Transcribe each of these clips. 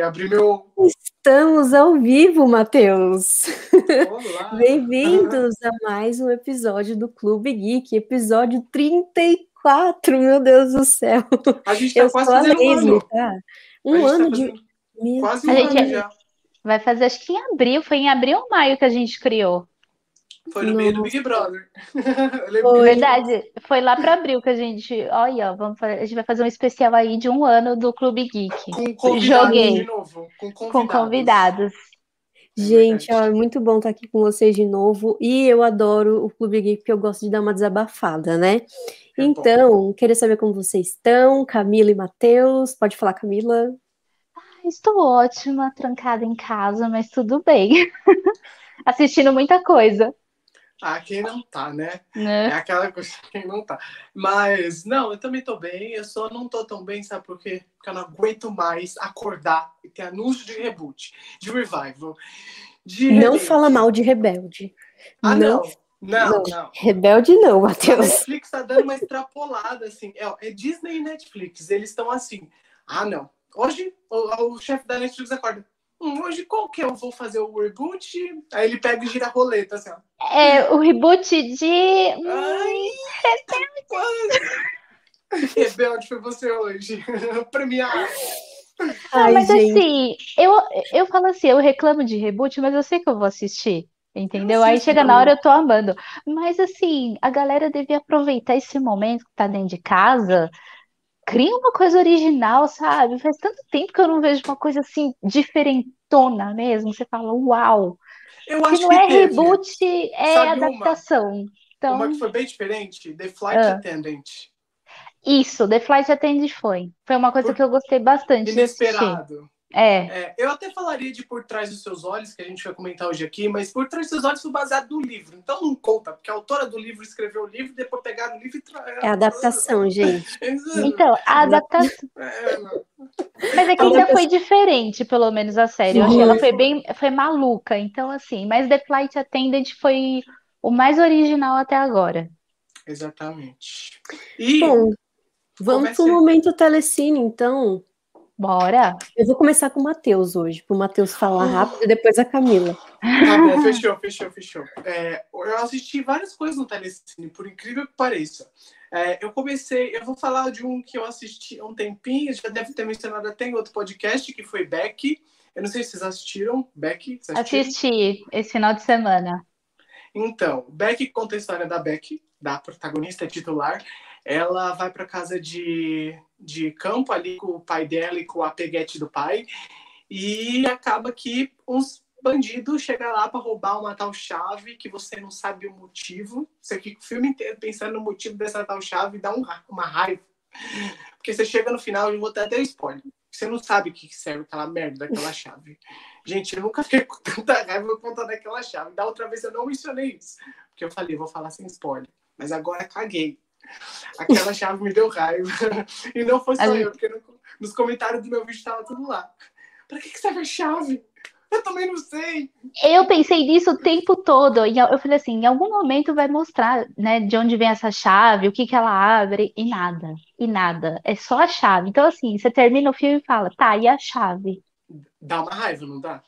Abri meu. Estamos ao vivo, Matheus. Olá! Bem-vindos a mais um episódio do Clube Geek, episódio 34, meu Deus do céu. A gente tá Eu quase fazendo um ano. tá? A Um gente tá ano de. Quase um A gente ano já. Vai fazer, acho que em abril, foi em abril ou maio que a gente criou. Foi no meio do. Big Brother. Foi. Verdade, foi lá para abril que a gente. Olha, vamos fazer, a gente vai fazer um especial aí de um ano do Clube Geek. Com convidados Joguei. de novo. Com convidados. Com convidados. Gente, ó, é muito bom estar aqui com vocês de novo. E eu adoro o Clube Geek porque eu gosto de dar uma desabafada, né? É bom. Então, queria saber como vocês estão, Camila e Matheus. Pode falar, Camila. Estou ótima, trancada em casa, mas tudo bem. Assistindo muita coisa, Ah, quem não tá, né? É né? aquela coisa que quem não tá. Mas, não, eu também tô bem. Eu só não tô tão bem, sabe por quê? Porque eu não aguento mais acordar e ter anúncio de reboot, de revival, de Não fala mal de Rebelde. Ah, não. não. Não, Não. não. Rebelde não, A Matheus. Netflix tá dando uma extrapolada, assim. É, é Disney e Netflix. Eles estão assim. Ah, não. Hoje o, o chefe da Netflix acorda. Hum, hoje qual que eu vou fazer o reboot? Aí ele pega e gira a roleta, assim, ó. É o reboot de. Ai, quase. Rebelde foi você hoje. Premiado. Não, Ai, mas gente. assim, eu, eu falo assim, eu reclamo de reboot, mas eu sei que eu vou assistir, entendeu? Eu Aí chega na hora eu tô amando. Mas assim, a galera devia aproveitar esse momento que tá dentro de casa, cria uma coisa original, sabe? Faz tanto tempo que eu não vejo uma coisa assim diferentona mesmo. Você fala, uau, Eu que acho não que é teve. reboot, é Sabe uma? adaptação. Então, Uma que foi bem diferente, The Flight Ah. Attendant. isso, The Flight Attendant foi. Foi uma coisa Por- que eu gostei bastante. Inesperado. É. É, eu até falaria de Por Trás dos Seus Olhos, que a gente vai comentar hoje aqui, mas Por Trás dos Seus Olhos foi baseado no livro. Então não conta, porque a autora do livro escreveu o livro, depois pegaram o livro e... Tra... É adaptação, gente. Então, a adaptação. É. Mas é que ainda foi diferente, pelo menos a série. Eu achei ela foi bem, foi maluca. Então, assim, mas The Flight Attendant foi o mais original até agora. Exatamente. E Bom, vamos pro aí. momento telecine, então. Bora? Eu vou começar com o Matheus hoje, para o Matheus falar rápido e depois a Camila. Tá bom, fechou, fechou, fechou. É, eu assisti várias coisas no Telecine, por incrível que pareça. É, eu comecei, eu vou falar de um que eu assisti há um tempinho, já deve ter mencionado até em outro podcast, que foi Beck. Eu não sei se vocês assistiram. Beck? Vocês assistiram? Assisti esse final de semana. Então, Beck conta a história da Beck, da protagonista titular. Ela vai para casa de, de campo ali com o pai dela e com a peguete do pai. E acaba que uns bandidos chegam lá para roubar uma tal chave que você não sabe o motivo. Você fica o filme inteiro pensando no motivo dessa tal chave e dá um uma raiva. Porque você chega no final, eu vou dar até spoiler. Você não sabe o que serve aquela merda daquela chave. Gente, eu nunca fiquei com tanta raiva por conta daquela chave. Da outra vez eu não mencionei isso. Porque eu falei, vou falar sem spoiler. Mas agora caguei. Aquela chave me deu raiva. E não foi só Ali- eu, porque no- nos comentários do meu vídeo tava tudo lá. Pra que, que serve a chave? Eu também não sei. Eu pensei nisso o tempo todo. E eu falei assim, em algum momento vai mostrar, né, de onde vem essa chave, o que que ela abre, e nada. E nada. É só a chave. Então, assim, você termina o filme e fala, tá, e a chave? Dá uma raiva, não dá?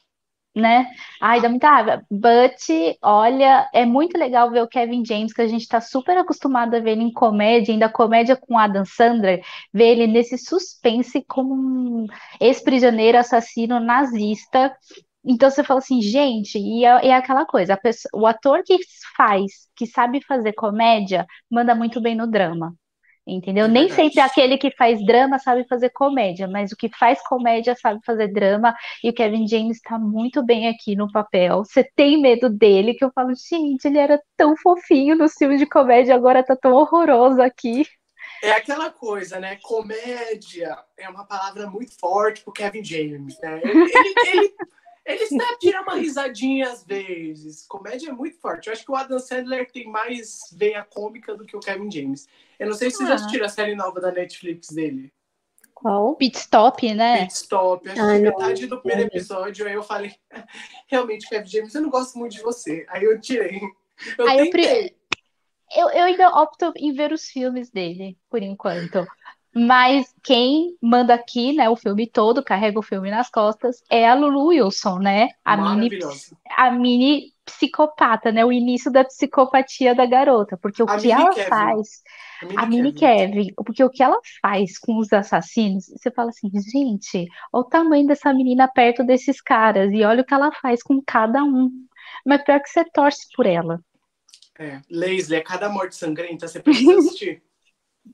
Né? Ai, dá muita raiva. But, olha, é muito legal ver o Kevin James, que a gente tá super acostumado a ver ele em comédia, ainda comédia com Adam Sandler, ver ele nesse suspense como um ex-prisioneiro assassino nazista. Então você fala assim, gente, e é, é aquela coisa, pessoa- o ator que faz, que sabe fazer comédia, manda muito bem no drama. Entendeu? É Nem sempre aquele que faz drama sabe fazer comédia, mas o que faz comédia sabe fazer drama. E o Kevin James está muito bem aqui no papel. Você tem medo dele, que eu falo, gente, ele era tão fofinho nos filmes de comédia, agora tá tão horroroso aqui. É aquela coisa, né? Comédia é uma palavra muito forte pro Kevin James, né? Ele, ele, ele, ele sabe tirar uma risadinha às vezes. Comédia é muito forte. Eu acho que o Adam Sandler tem mais veia cômica do que o Kevin James. Eu não sei se vocês Ah. assistiram a série nova da Netflix dele. Qual? Pit Stop, né? Pit Stop. Eu Ah, metade do primeiro episódio, aí eu falei, realmente, Kevin James, eu não gosto muito de você. Aí eu tirei. Eu Aí eu tentei. Eu, eu ainda opto em ver os filmes dele, por enquanto. Mas quem manda aqui, né, o filme todo, carrega o filme nas costas, é a Lulu Wilson, né? A mini, a mini psicopata, né? O início da psicopatia da garota. Porque o a que ela Kevin. faz. A mini, Kevin. Kevin. Porque o que ela faz com os assassinos, você fala assim, gente, olha o tamanho dessa menina perto desses caras. E olha o que ela faz com cada um. Mas pior que você torce por ela. É, Leslie, é cada morte sangrenta, você precisa assistir.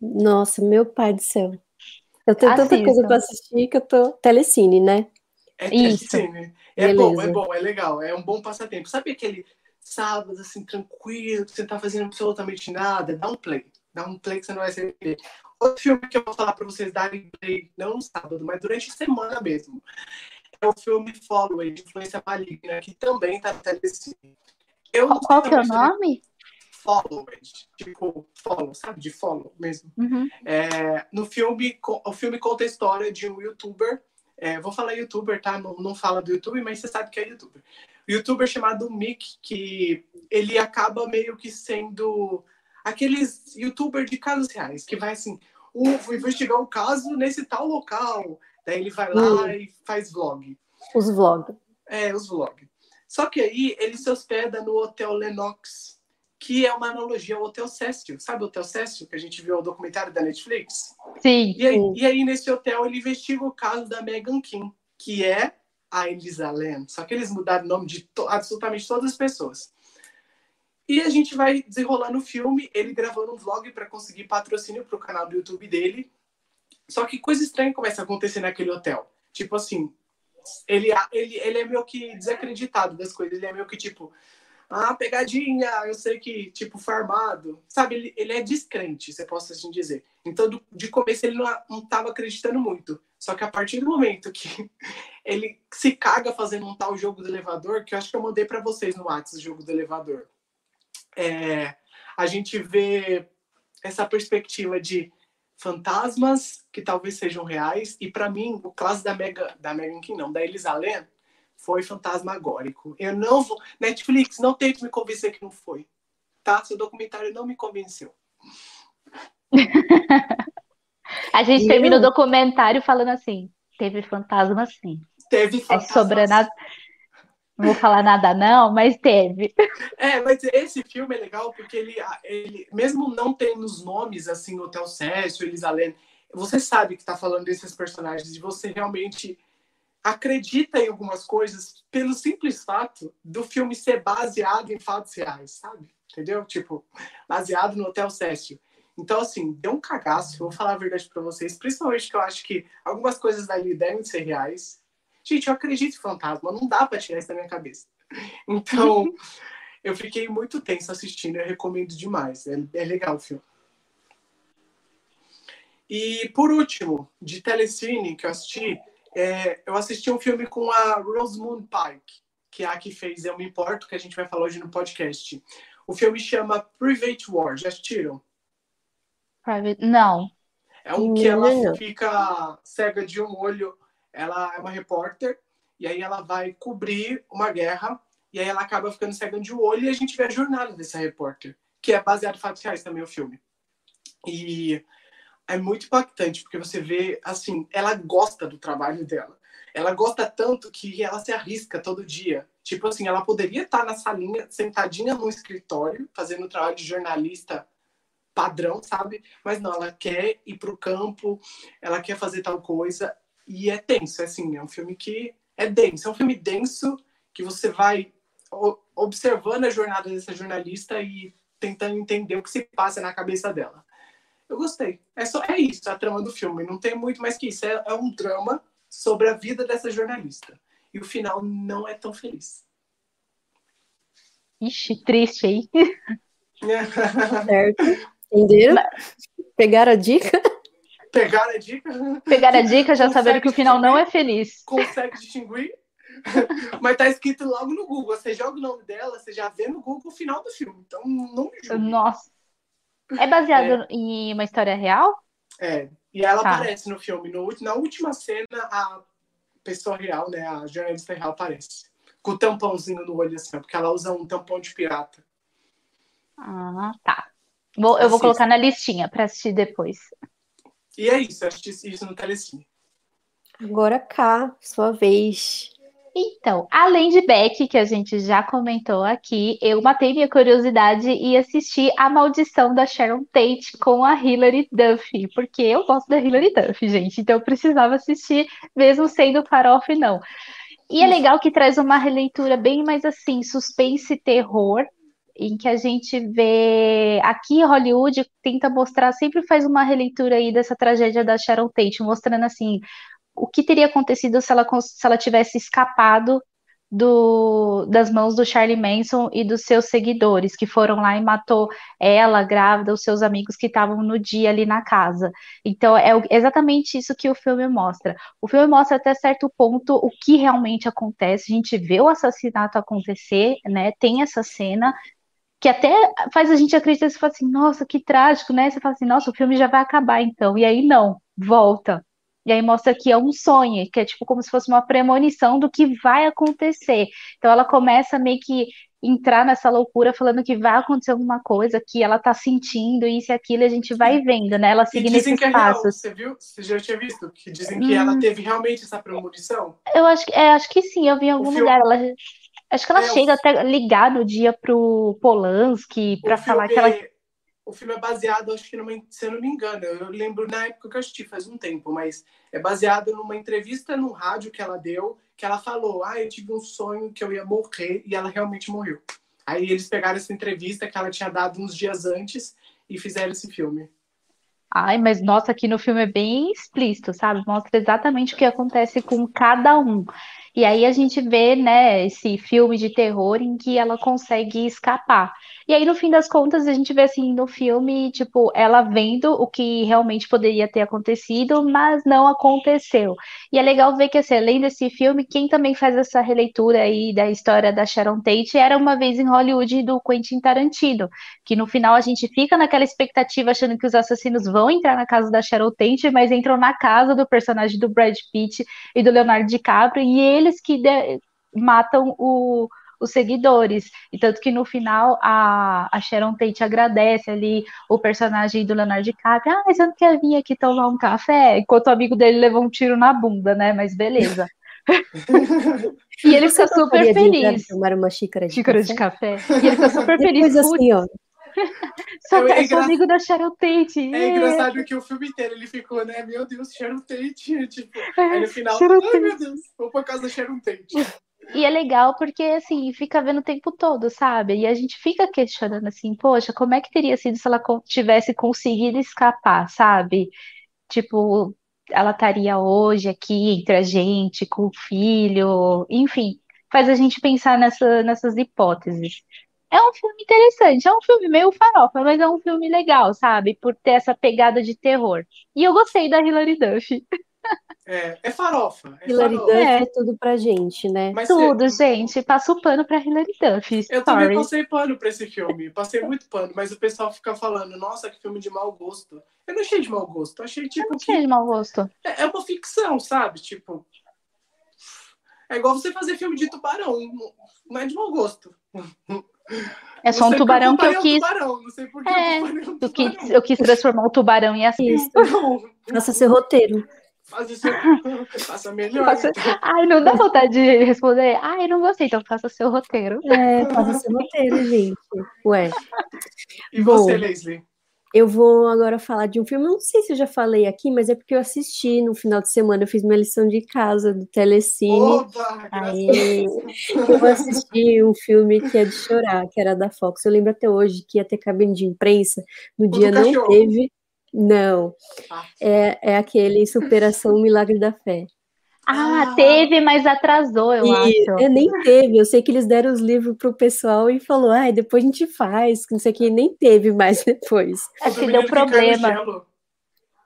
Nossa, meu pai do céu. Eu tenho Assista. tanta coisa para assistir que eu tô. Telecine, né? É telecine. É Beleza. bom, é bom, é legal. É um bom passatempo. Sabe aquele sábado, assim, tranquilo, que você tá fazendo absolutamente nada? Dá um play. Dá um play que você não vai ser. Outro filme que eu vou falar para vocês darem play, não no sábado, mas durante a semana mesmo. É o filme Follow, de influência maligna, que também tá no telecine. Eu Qual que é o nome? Followed, tipo follow, sabe? De follow mesmo. Uhum. É, no filme, o filme conta a história de um youtuber. É, vou falar youtuber, tá? Não, não fala do YouTube, mas você sabe que é youtuber. O youtuber chamado Mick, que ele acaba meio que sendo aqueles youtuber de casos reais, que vai assim, uh, vou investigar um caso nesse tal local. Daí ele vai lá uhum. e faz vlog. Os vlogs. É, os vlogs. Só que aí ele se hospeda no Hotel Lenox, que é uma analogia ao Hotel Cécio. Sabe o Hotel Cécio, que a gente viu o documentário da Netflix? Sim. E aí, e aí, nesse hotel, ele investiga o caso da Megan Kim, que é a Elisa Lam. Só que eles mudaram o nome de to absolutamente todas as pessoas. E a gente vai desenrolando o filme, ele gravando um vlog para conseguir patrocínio para o canal do YouTube dele. Só que coisa estranha começa a acontecer naquele hotel. Tipo assim, ele, ele, ele é meio que desacreditado das coisas. Ele é meio que tipo, ah, pegadinha, eu sei que, tipo, farmado. Sabe, ele, ele é descrente, você possa assim dizer. Então, do, de começo, ele não estava acreditando muito. Só que a partir do momento que ele se caga fazendo um tal jogo do elevador, que eu acho que eu mandei para vocês no WhatsApp, o jogo do elevador. É, a gente vê essa perspectiva de fantasmas que talvez sejam reais. E para mim, o caso da Mega, da Megan King, não, da Elisa foi fantasmagórico. Eu não vou. Netflix, não tente me convencer que não foi. Tá? Seu documentário não me convenceu. A gente e termina eu... o documentário falando assim: teve fantasma sim. Teve fantasma. É. Não vou falar nada, não, mas teve. É, mas esse filme é legal porque ele, ele mesmo não tendo os nomes assim, Hotel Cécio, Elisalene, você sabe que está falando desses personagens e você realmente acredita em algumas coisas pelo simples fato do filme ser baseado em fatos reais, sabe? Entendeu? Tipo, baseado no Hotel Cécio. Então, assim, deu um cagaço, vou falar a verdade para vocês, principalmente que eu acho que algumas coisas dali devem ser reais. Gente, eu acredito em fantasma, não dá para tirar isso da minha cabeça. Então, eu fiquei muito tenso assistindo, eu recomendo demais. É, é legal o filme. E, por último, de telecine que eu assisti, é, eu assisti um filme com a Rosamund Pike, que é a que fez Eu Me Importo, que a gente vai falar hoje no podcast. O filme chama Private War. Já assistiram? Private... Não. É um que ela fica cega de um olho. Ela é uma repórter e aí ela vai cobrir uma guerra e aí ela acaba ficando cega de um olho e a gente vê a jornada dessa repórter, que é baseado em fatos reais também o filme. E é muito impactante, porque você vê, assim, ela gosta do trabalho dela. Ela gosta tanto que ela se arrisca todo dia. Tipo assim, ela poderia estar na salinha, sentadinha no escritório, fazendo o trabalho de jornalista padrão, sabe? Mas não, ela quer ir para o campo, ela quer fazer tal coisa, e é tenso, é assim, é um filme que é denso, é um filme denso que você vai observando a jornada dessa jornalista e tentando entender o que se passa na cabeça dela. Eu gostei. É, só, é isso a trama do filme. Não tem muito mais que isso. É, é um drama sobre a vida dessa jornalista. E o final não é tão feliz. Ixi, triste, hein? certo. Entenderam? Pegaram a dica? Pegaram a dica? Pegaram a dica, já sabendo que o final não é feliz. Consegue distinguir? Mas tá escrito logo no Google. Você joga o nome dela, você já vê no Google o final do filme. Então não me julgue. Nossa. É baseado é. em uma história real? É. E ela tá. aparece no filme. No, na última cena, a pessoa real, né? A jornalista real aparece. Com o tampãozinho no olho, assim, porque ela usa um tampão de pirata. Ah, tá. Vou, eu vou colocar na listinha para assistir depois. E é isso, assisti isso no Telecine. Agora cá, sua vez. Então, além de Beck, que a gente já comentou aqui, eu matei minha curiosidade e assisti A Maldição da Sharon Tate com a Hilary Duff, porque eu gosto da Hilary Duff, gente, então eu precisava assistir, mesmo sendo farofa e não. E é legal que traz uma releitura bem mais assim, suspense e terror, em que a gente vê aqui Hollywood tenta mostrar, sempre faz uma releitura aí dessa tragédia da Sharon Tate, mostrando assim o que teria acontecido se ela, se ela tivesse escapado do, das mãos do Charlie Manson e dos seus seguidores, que foram lá e matou ela, grávida, os seus amigos que estavam no dia ali na casa. Então, é exatamente isso que o filme mostra. O filme mostra até certo ponto o que realmente acontece. A gente vê o assassinato acontecer, né? Tem essa cena que até faz a gente acreditar, você fala assim, nossa, que trágico, né? Você fala assim, nossa, o filme já vai acabar então. E aí não, volta. E aí mostra que é um sonho, que é tipo como se fosse uma premonição do que vai acontecer. Então ela começa meio que entrar nessa loucura falando que vai acontecer alguma coisa, que ela tá sentindo isso e aquilo, e a gente vai vendo, né? Ela seguindo esses que é passos. Real. Você viu? Você já tinha visto? Que dizem que hum. ela teve realmente essa premonição? Eu acho, é, acho que sim, eu vi em algum lugar. Ela, acho que ela é, chega o... até ligar no dia pro Polanski para falar que ela o filme é baseado, acho que numa, se eu não me engano, eu lembro na época que eu assisti, faz um tempo, mas é baseado numa entrevista no rádio que ela deu, que ela falou, ah, eu tive um sonho que eu ia morrer, e ela realmente morreu. Aí eles pegaram essa entrevista que ela tinha dado uns dias antes e fizeram esse filme. Ai, mas nossa, aqui no filme é bem explícito, sabe? Mostra exatamente o que acontece com cada um. E aí a gente vê, né, esse filme de terror em que ela consegue escapar. E aí, no fim das contas, a gente vê assim no filme, tipo, ela vendo o que realmente poderia ter acontecido, mas não aconteceu. E é legal ver que, assim, além desse filme, quem também faz essa releitura aí da história da Sharon Tate era uma vez em Hollywood do Quentin Tarantino, que no final a gente fica naquela expectativa achando que os assassinos vão entrar na casa da Sharon Tate, mas entram na casa do personagem do Brad Pitt e do Leonardo DiCaprio, e ele eles que matam o, os seguidores. E tanto que no final a, a Sharon Tate agradece ali o personagem do Leonardo DiCaprio. Ah, mas eu não quero vir aqui tomar um café? Enquanto o amigo dele levou um tiro na bunda, né? Mas beleza. e ele fica super feliz. Tomar uma xícara de xícara café. de café. E ele fica super feliz. Depois assim, ó. Só é, é engra... amigo da Sharon Tate. É engraçado que o filme inteiro ele ficou, né? Meu Deus, Sharon Tate. Tipo, é, aí no final, ai Tate. meu Deus, vou pra casa da Sharon Tate. E é legal porque, assim, fica vendo o tempo todo, sabe? E a gente fica questionando assim, poxa, como é que teria sido se ela tivesse conseguido escapar, sabe? Tipo, ela estaria hoje aqui entre a gente, com o filho, enfim, faz a gente pensar nessa, nessas hipóteses. É um filme interessante, é um filme meio farofa, mas é um filme legal, sabe? Por ter essa pegada de terror. E eu gostei da Hilary Duff. É, é farofa. É Hilary farofa. Duff é. tudo pra gente, né? Mas tudo, gente. Passo o pano pra Hilary Duff. Eu também passei pano pra esse filme. Passei muito pano, mas o pessoal fica falando, nossa, que filme de mau gosto. Eu não achei de mau gosto. Achei, tipo, eu não achei que... de mau gosto. É, é uma ficção, sabe? Tipo... É igual você fazer filme de tubarão. Não é de mau gosto. É só um tubarão que eu quis. Tubarão, não sei por que é, eu, eu, quis, eu quis transformar o tubarão em assista. Faça seu roteiro. Faça, seu... faça melhor. Faça... Então. Ai, não dá vontade de responder. Ai, não gostei, então faça seu roteiro. É, faça seu roteiro, gente. Ué. E Bom, você, Leslie? Eu vou agora falar de um filme, não sei se eu já falei aqui, mas é porque eu assisti no final de semana, eu fiz minha lição de casa do Telecine. Opa, aí eu assisti um filme que é de chorar, que era da Fox. Eu lembro até hoje que ia ter cabine de imprensa, no dia não cachorro. teve. Não. É, é aquele Superação Milagre da Fé. Ah, ah, teve, mas atrasou, eu e, acho. É, nem teve. Eu sei que eles deram os livros pro pessoal e falou, ah, depois a gente faz, não sei o que, nem teve mais depois. É que deu problema.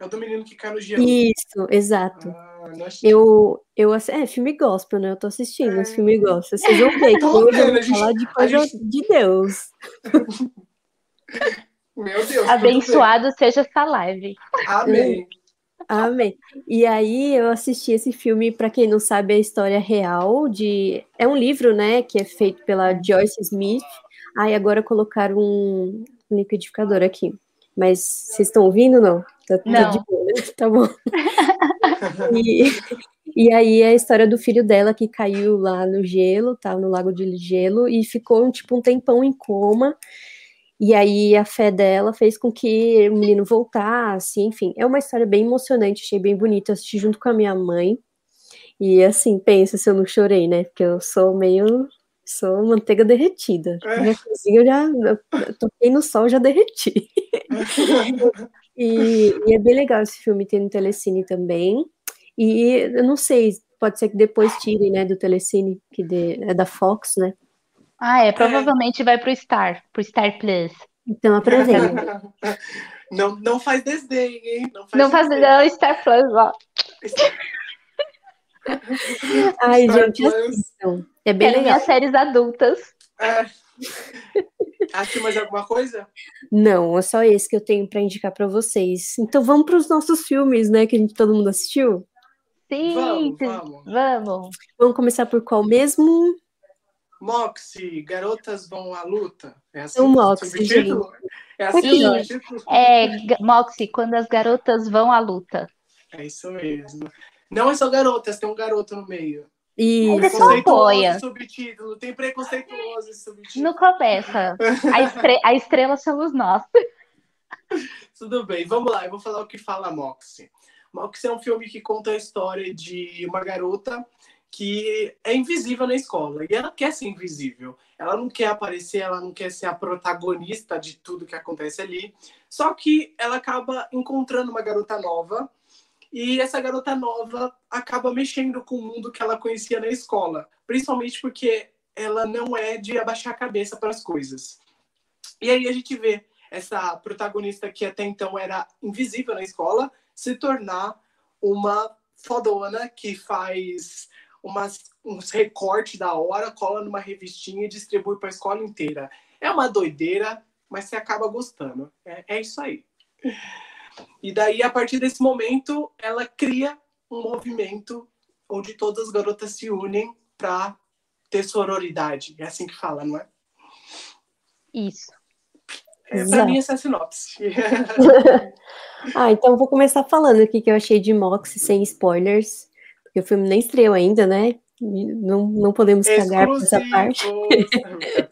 É o do menino que cai no gelo. Isso, exato. Ah, eu, eu, é, filme gospel, né? Eu tô assistindo é. esse filme gospel. Vocês vão ver que hoje eu vou falar de coisa gente... de Deus. Meu Deus. Abençoado seja essa live. Amém. Amém. E aí eu assisti esse filme, para quem não sabe, é a história real de. É um livro, né? Que é feito pela Joyce Smith. Aí agora colocaram um liquidificador aqui. Mas vocês estão ouvindo não? Tá, tá não. Tá, boa, né? tá bom. e, e aí é a história do filho dela que caiu lá no gelo, tá no lago de gelo, e ficou tipo um tempão em coma. E aí a fé dela fez com que o menino voltasse, enfim. É uma história bem emocionante, achei bem bonita, assisti junto com a minha mãe. E assim, pensa se eu não chorei, né? Porque eu sou meio. Sou manteiga derretida. É. Minha cozinha eu já eu toquei no sol, já derreti. e, e, é bem legal esse filme, tem no Telecine também. E eu não sei, pode ser que depois tirem, né, do Telecine, que de, é da Fox, né? Ah, é, provavelmente é. vai pro Star, pro Star Plus. Então apresenta. não, não faz desdém, hein? Não faz, não faz desdém, não, Star Plus, ó. Ai, Star gente, assistam. É bem legal. Minhas séries adultas. É. Assistiu mais alguma coisa? Não, é só esse que eu tenho para indicar para vocês. Então vamos para os nossos filmes, né? Que a gente todo mundo assistiu. Sim, vamos, vamos. Vamos, vamos começar por qual mesmo? Moxie, garotas vão à luta. É assim o Moxie, gente. É assim É, Moxie, quando as garotas vão à luta. É isso mesmo. Não é só garotas, tem um garoto no meio. E apoia. subtítulo, tem preconceituoso esse subtítulo. Não começa. A, estre a estrela somos nós. Tudo bem, vamos lá, eu vou falar o que fala Moxie. Moxie é um filme que conta a história de uma garota que é invisível na escola. E ela quer ser invisível. Ela não quer aparecer, ela não quer ser a protagonista de tudo que acontece ali. Só que ela acaba encontrando uma garota nova. E essa garota nova acaba mexendo com o mundo que ela conhecia na escola. Principalmente porque ela não é de abaixar a cabeça para as coisas. E aí a gente vê essa protagonista que até então era invisível na escola se tornar uma fodona que faz umas, uns recortes da hora, cola numa revistinha e distribui para a escola inteira. É uma doideira, mas você acaba gostando. É, é isso aí. E daí, a partir desse momento, ela cria um movimento onde todas as garotas se unem para ter sororidade. É assim que fala, não é? Isso. É, para mim, essa é a sinopse. ah, então vou começar falando aqui que eu achei de Mox sem spoilers porque o filme nem estreou ainda, né? Não, não podemos cagar por essa parte.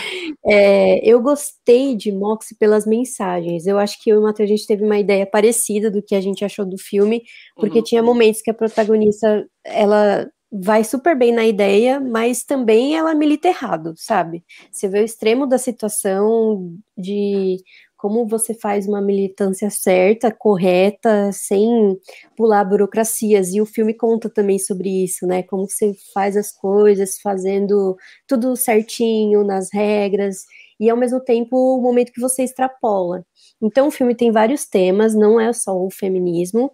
é, eu gostei de Moxie pelas mensagens. Eu acho que eu e o Matheus, a gente teve uma ideia parecida do que a gente achou do filme, porque uhum. tinha momentos que a protagonista, ela vai super bem na ideia, mas também ela milita errado, sabe? Você vê o extremo da situação de como você faz uma militância certa, correta, sem pular burocracias. E o filme conta também sobre isso, né? Como você faz as coisas, fazendo tudo certinho, nas regras, e ao mesmo tempo o momento que você extrapola. Então o filme tem vários temas, não é só o feminismo,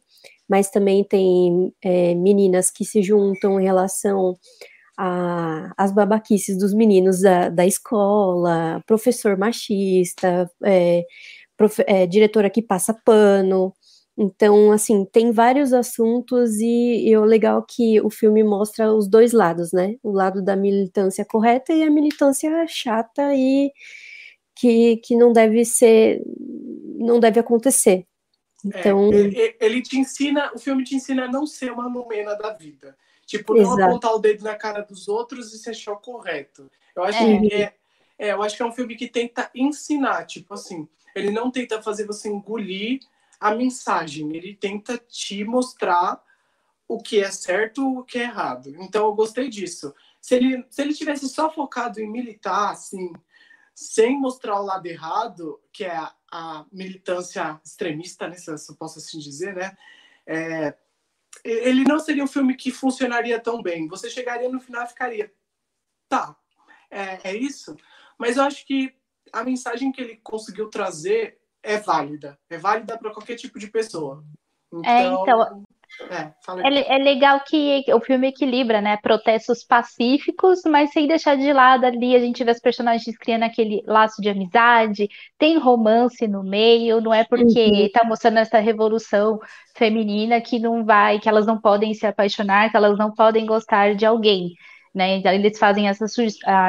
mas também tem é, meninas que se juntam em relação a, as babaquices dos meninos da, da escola, professor machista, é, profe, é, diretora que passa pano. Então, assim, tem vários assuntos e, e o legal é que o filme mostra os dois lados, né? O lado da militância correta e a militância chata e que, que não deve ser, não deve acontecer. Então, é, ele, ele te ensina, o filme te ensina a não ser uma numena da vida. Tipo, não Exato. apontar o dedo na cara dos outros e se achar correto. Eu acho, é. que é, é, eu acho que é um filme que tenta ensinar, tipo assim, ele não tenta fazer você engolir a mensagem, ele tenta te mostrar o que é certo o que é errado. Então eu gostei disso. Se ele, se ele tivesse só focado em militar, assim, sem mostrar o lado errado, que é a, a militância extremista, né, se eu posso assim dizer, né? É, ele não seria um filme que funcionaria tão bem. Você chegaria no final e ficaria, tá, é, é isso. Mas eu acho que a mensagem que ele conseguiu trazer é válida. É válida para qualquer tipo de pessoa. Então, é, então é, é, legal que o filme equilibra, né? Protestos pacíficos, mas sem deixar de lado ali a gente vê os personagens criando aquele laço de amizade, tem romance no meio, não é porque uhum. tá mostrando essa revolução feminina que não vai, que elas não podem se apaixonar, que elas não podem gostar de alguém. Né? Então, eles fazem essa,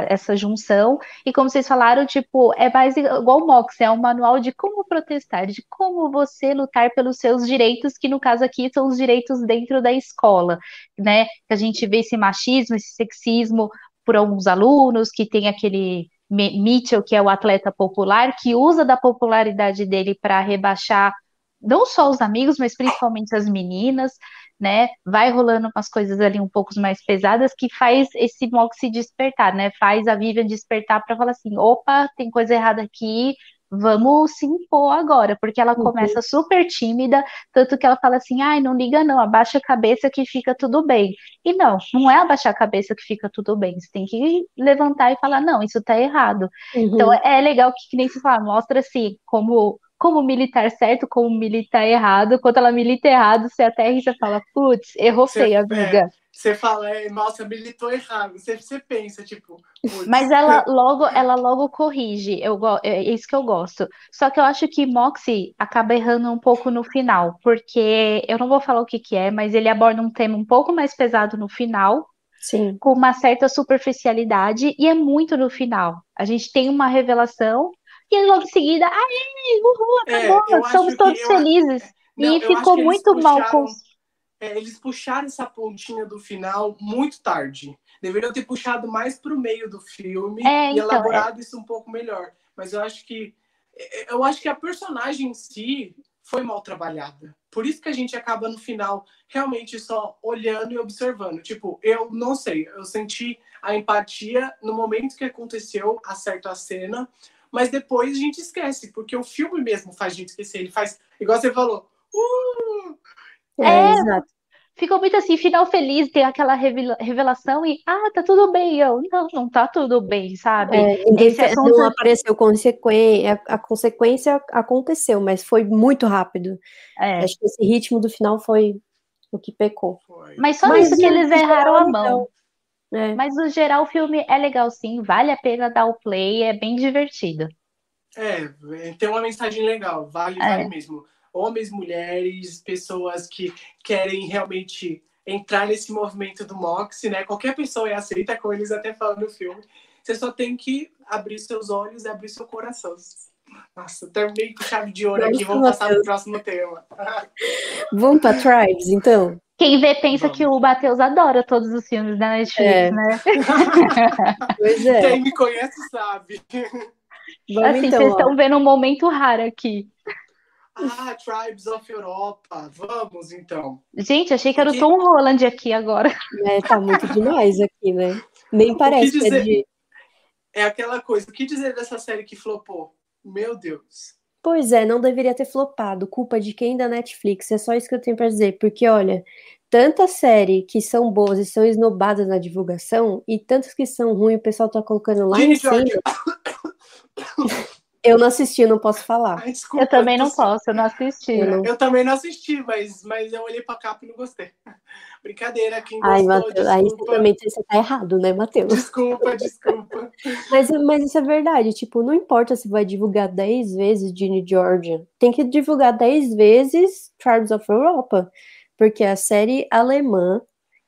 essa junção, e como vocês falaram, tipo, é mais igual o Mox, é um manual de como protestar, de como você lutar pelos seus direitos, que no caso aqui são os direitos dentro da escola, né? Que a gente vê esse machismo, esse sexismo por alguns alunos, que tem aquele Mitchell, que é o atleta popular, que usa da popularidade dele para rebaixar não só os amigos, mas principalmente as meninas, né? Vai rolando umas coisas ali um pouco mais pesadas que faz esse Mox se despertar, né? Faz a Vivian despertar para falar assim: opa, tem coisa errada aqui, vamos se impor agora, porque ela uhum. começa super tímida, tanto que ela fala assim, ai, não liga não, abaixa a cabeça que fica tudo bem. E não, não é abaixar a cabeça que fica tudo bem, você tem que levantar e falar, não, isso tá errado. Uhum. Então é legal que, que nem se fala, mostra assim, como como militar certo, como militar errado. Quando ela milita errado, você até e você fala, putz, errou feio, amiga. É, você fala, é, nossa, militou errado. Você, você pensa, tipo. Mas ela logo, ela logo corrige. Eu, é isso que eu gosto. Só que eu acho que Moxie acaba errando um pouco no final, porque eu não vou falar o que, que é, mas ele aborda um tema um pouco mais pesado no final. Sim. Com uma certa superficialidade, e é muito no final. A gente tem uma revelação e logo em seguida, ai, uhul, acabou, é, somos todos felizes. Eu, e ficou muito puxaram, mal com. É, eles puxaram essa pontinha do final muito tarde. Deveriam ter puxado mais para o meio do filme é, e então, elaborado é. isso um pouco melhor. Mas eu acho que é, eu acho que a personagem em si foi mal trabalhada. Por isso que a gente acaba no final realmente só olhando e observando. Tipo, eu não sei, eu senti a empatia no momento que aconteceu, a cena, mas depois a gente esquece, porque o filme mesmo faz a gente esquecer. Ele faz, igual você falou, uh! É, é exato. Ficou muito assim, final feliz, tem aquela revelação e, ah, tá tudo bem. Eu, não, não tá tudo bem, sabe? É, Esse assunto... Não apareceu consequência, a consequência aconteceu, mas foi muito rápido. É. Acho que esse ritmo do final foi o que pecou. Mas só mas, isso que eles erraram a mão. Então, é. Mas no geral o filme é legal sim, vale a pena dar o play, é bem divertido. É, tem uma mensagem legal, vale, é. vale mesmo. Homens, mulheres, pessoas que querem realmente entrar nesse movimento do Mox, né? Qualquer pessoa é aceita, como eles até falam no filme. Você só tem que abrir seus olhos e abrir seu coração. Nossa, terminei com chave de ouro aqui, vamos passar para o próximo tema. Vamos para Tribes, então? Quem vê pensa Vamos. que o Matheus adora todos os filmes da Netflix, é. né? pois é. Quem me conhece sabe. Vamos assim, então, vocês estão vendo um momento raro aqui. Ah, Tribes of Europa. Vamos, então. Gente, achei que era o Tom Holland aqui agora. É, tá muito demais aqui, né? Nem parece que, é de... É aquela coisa. O que dizer dessa série que flopou? Meu Deus. Pois é, não deveria ter flopado. Culpa de quem da Netflix. É só isso que eu tenho para dizer. Porque, olha, tanta série que são boas e são esnobadas na divulgação, e tantas que são ruins, o pessoal tá colocando lá em cima. Eu não assisti, não posso falar. Ai, desculpa, eu também não posso, eu não assisti. Eu, não... eu também não assisti, mas, mas eu olhei pra capa e não gostei. Brincadeira, quem gostou, Ai, Mateus, aí também você tá errado, né, Matheus? Desculpa, desculpa. mas, mas isso é verdade, tipo, não importa se vai divulgar 10 vezes Ginny Georgia, tem que divulgar 10 vezes Tribes of Europa, porque a série alemã,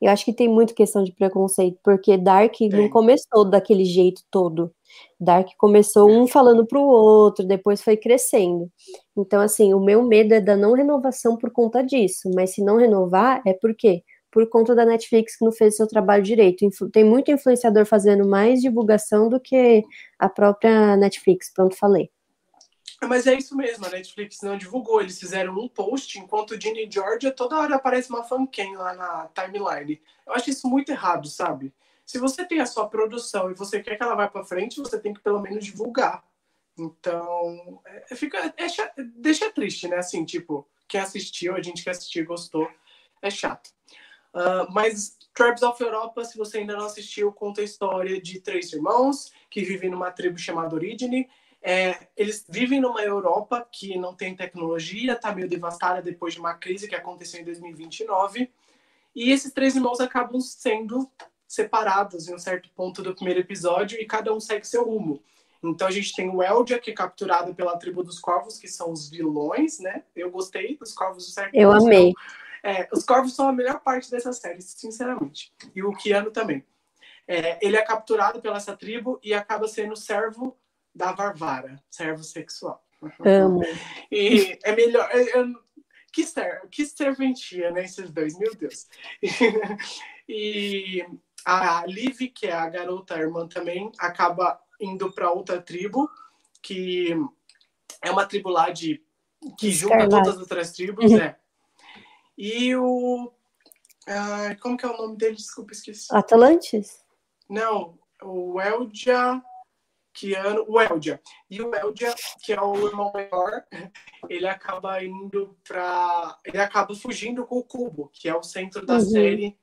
eu acho que tem muito questão de preconceito, porque Dark tem. não começou daquele jeito todo. Dark começou um falando para o outro, depois foi crescendo. Então, assim, o meu medo é da não renovação por conta disso, mas se não renovar, é por quê? Por conta da Netflix que não fez seu trabalho direito. Tem muito influenciador fazendo mais divulgação do que a própria Netflix, pronto, falei. Mas é isso mesmo, a Netflix não divulgou. Eles fizeram um post, enquanto Ginny Georgia toda hora aparece uma fanquem lá na timeline. Eu acho isso muito errado, sabe? Se você tem a sua produção e você quer que ela vá para frente, você tem que pelo menos divulgar. Então, é, fica, é, deixa triste, né? Assim, tipo, quem assistiu, a gente que assistiu gostou, é chato. Uh, mas Tribes of Europa, se você ainda não assistiu, conta a história de três irmãos que vivem numa tribo chamada Origine. É, eles vivem numa Europa que não tem tecnologia, está meio devastada depois de uma crise que aconteceu em 2029. E esses três irmãos acabam sendo separados em um certo ponto do primeiro episódio e cada um segue seu rumo. Então a gente tem o Eldia, que é capturado pela tribo dos corvos, que são os vilões, né? Eu gostei dos corvos do certo. Eu amei. É, os corvos são a melhor parte dessa série, sinceramente. E o Keanu também. É, ele é capturado pela essa tribo e acaba sendo servo da Varvara, servo sexual. Amo. E é melhor. Eu, que, ser, que serventia, né? Esses dois, meu Deus. e a Liv, que é a garota a irmã também, acaba indo para outra tribo, que é uma tribo lá de que junta todas as outras tribos, né? E o. Ah, como que é o nome dele? Desculpa, esqueci. Atlantis? Não, o Eldia. Que ano, o Eldia. E o Eldia, que é o irmão maior, ele acaba indo para. Ele acaba fugindo com o Cubo, que é o centro da uhum. série.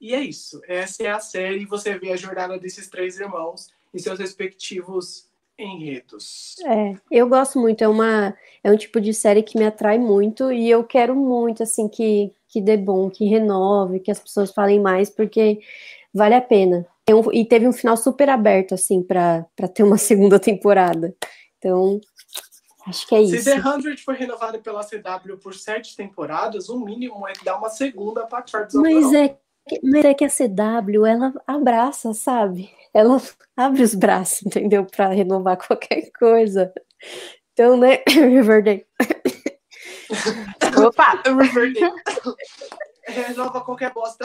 E é isso. Essa é a série. Você vê a jornada desses três irmãos em seus respectivos enredos. É, eu gosto muito, é uma é um tipo de série que me atrai muito e eu quero muito assim que que dê bom, que renove, que as pessoas falem mais porque vale a pena. E teve um final super aberto assim para ter uma segunda temporada. Então, acho que é isso. Se The 100 foi renovada pela CW por sete temporadas, o mínimo é dar uma segunda para Charles Mas é mas é que a CW, ela abraça, sabe? Ela abre os braços, entendeu? Para renovar qualquer coisa. Então, né? Riverdale. Opa! Riverdale. Renova qualquer bosta.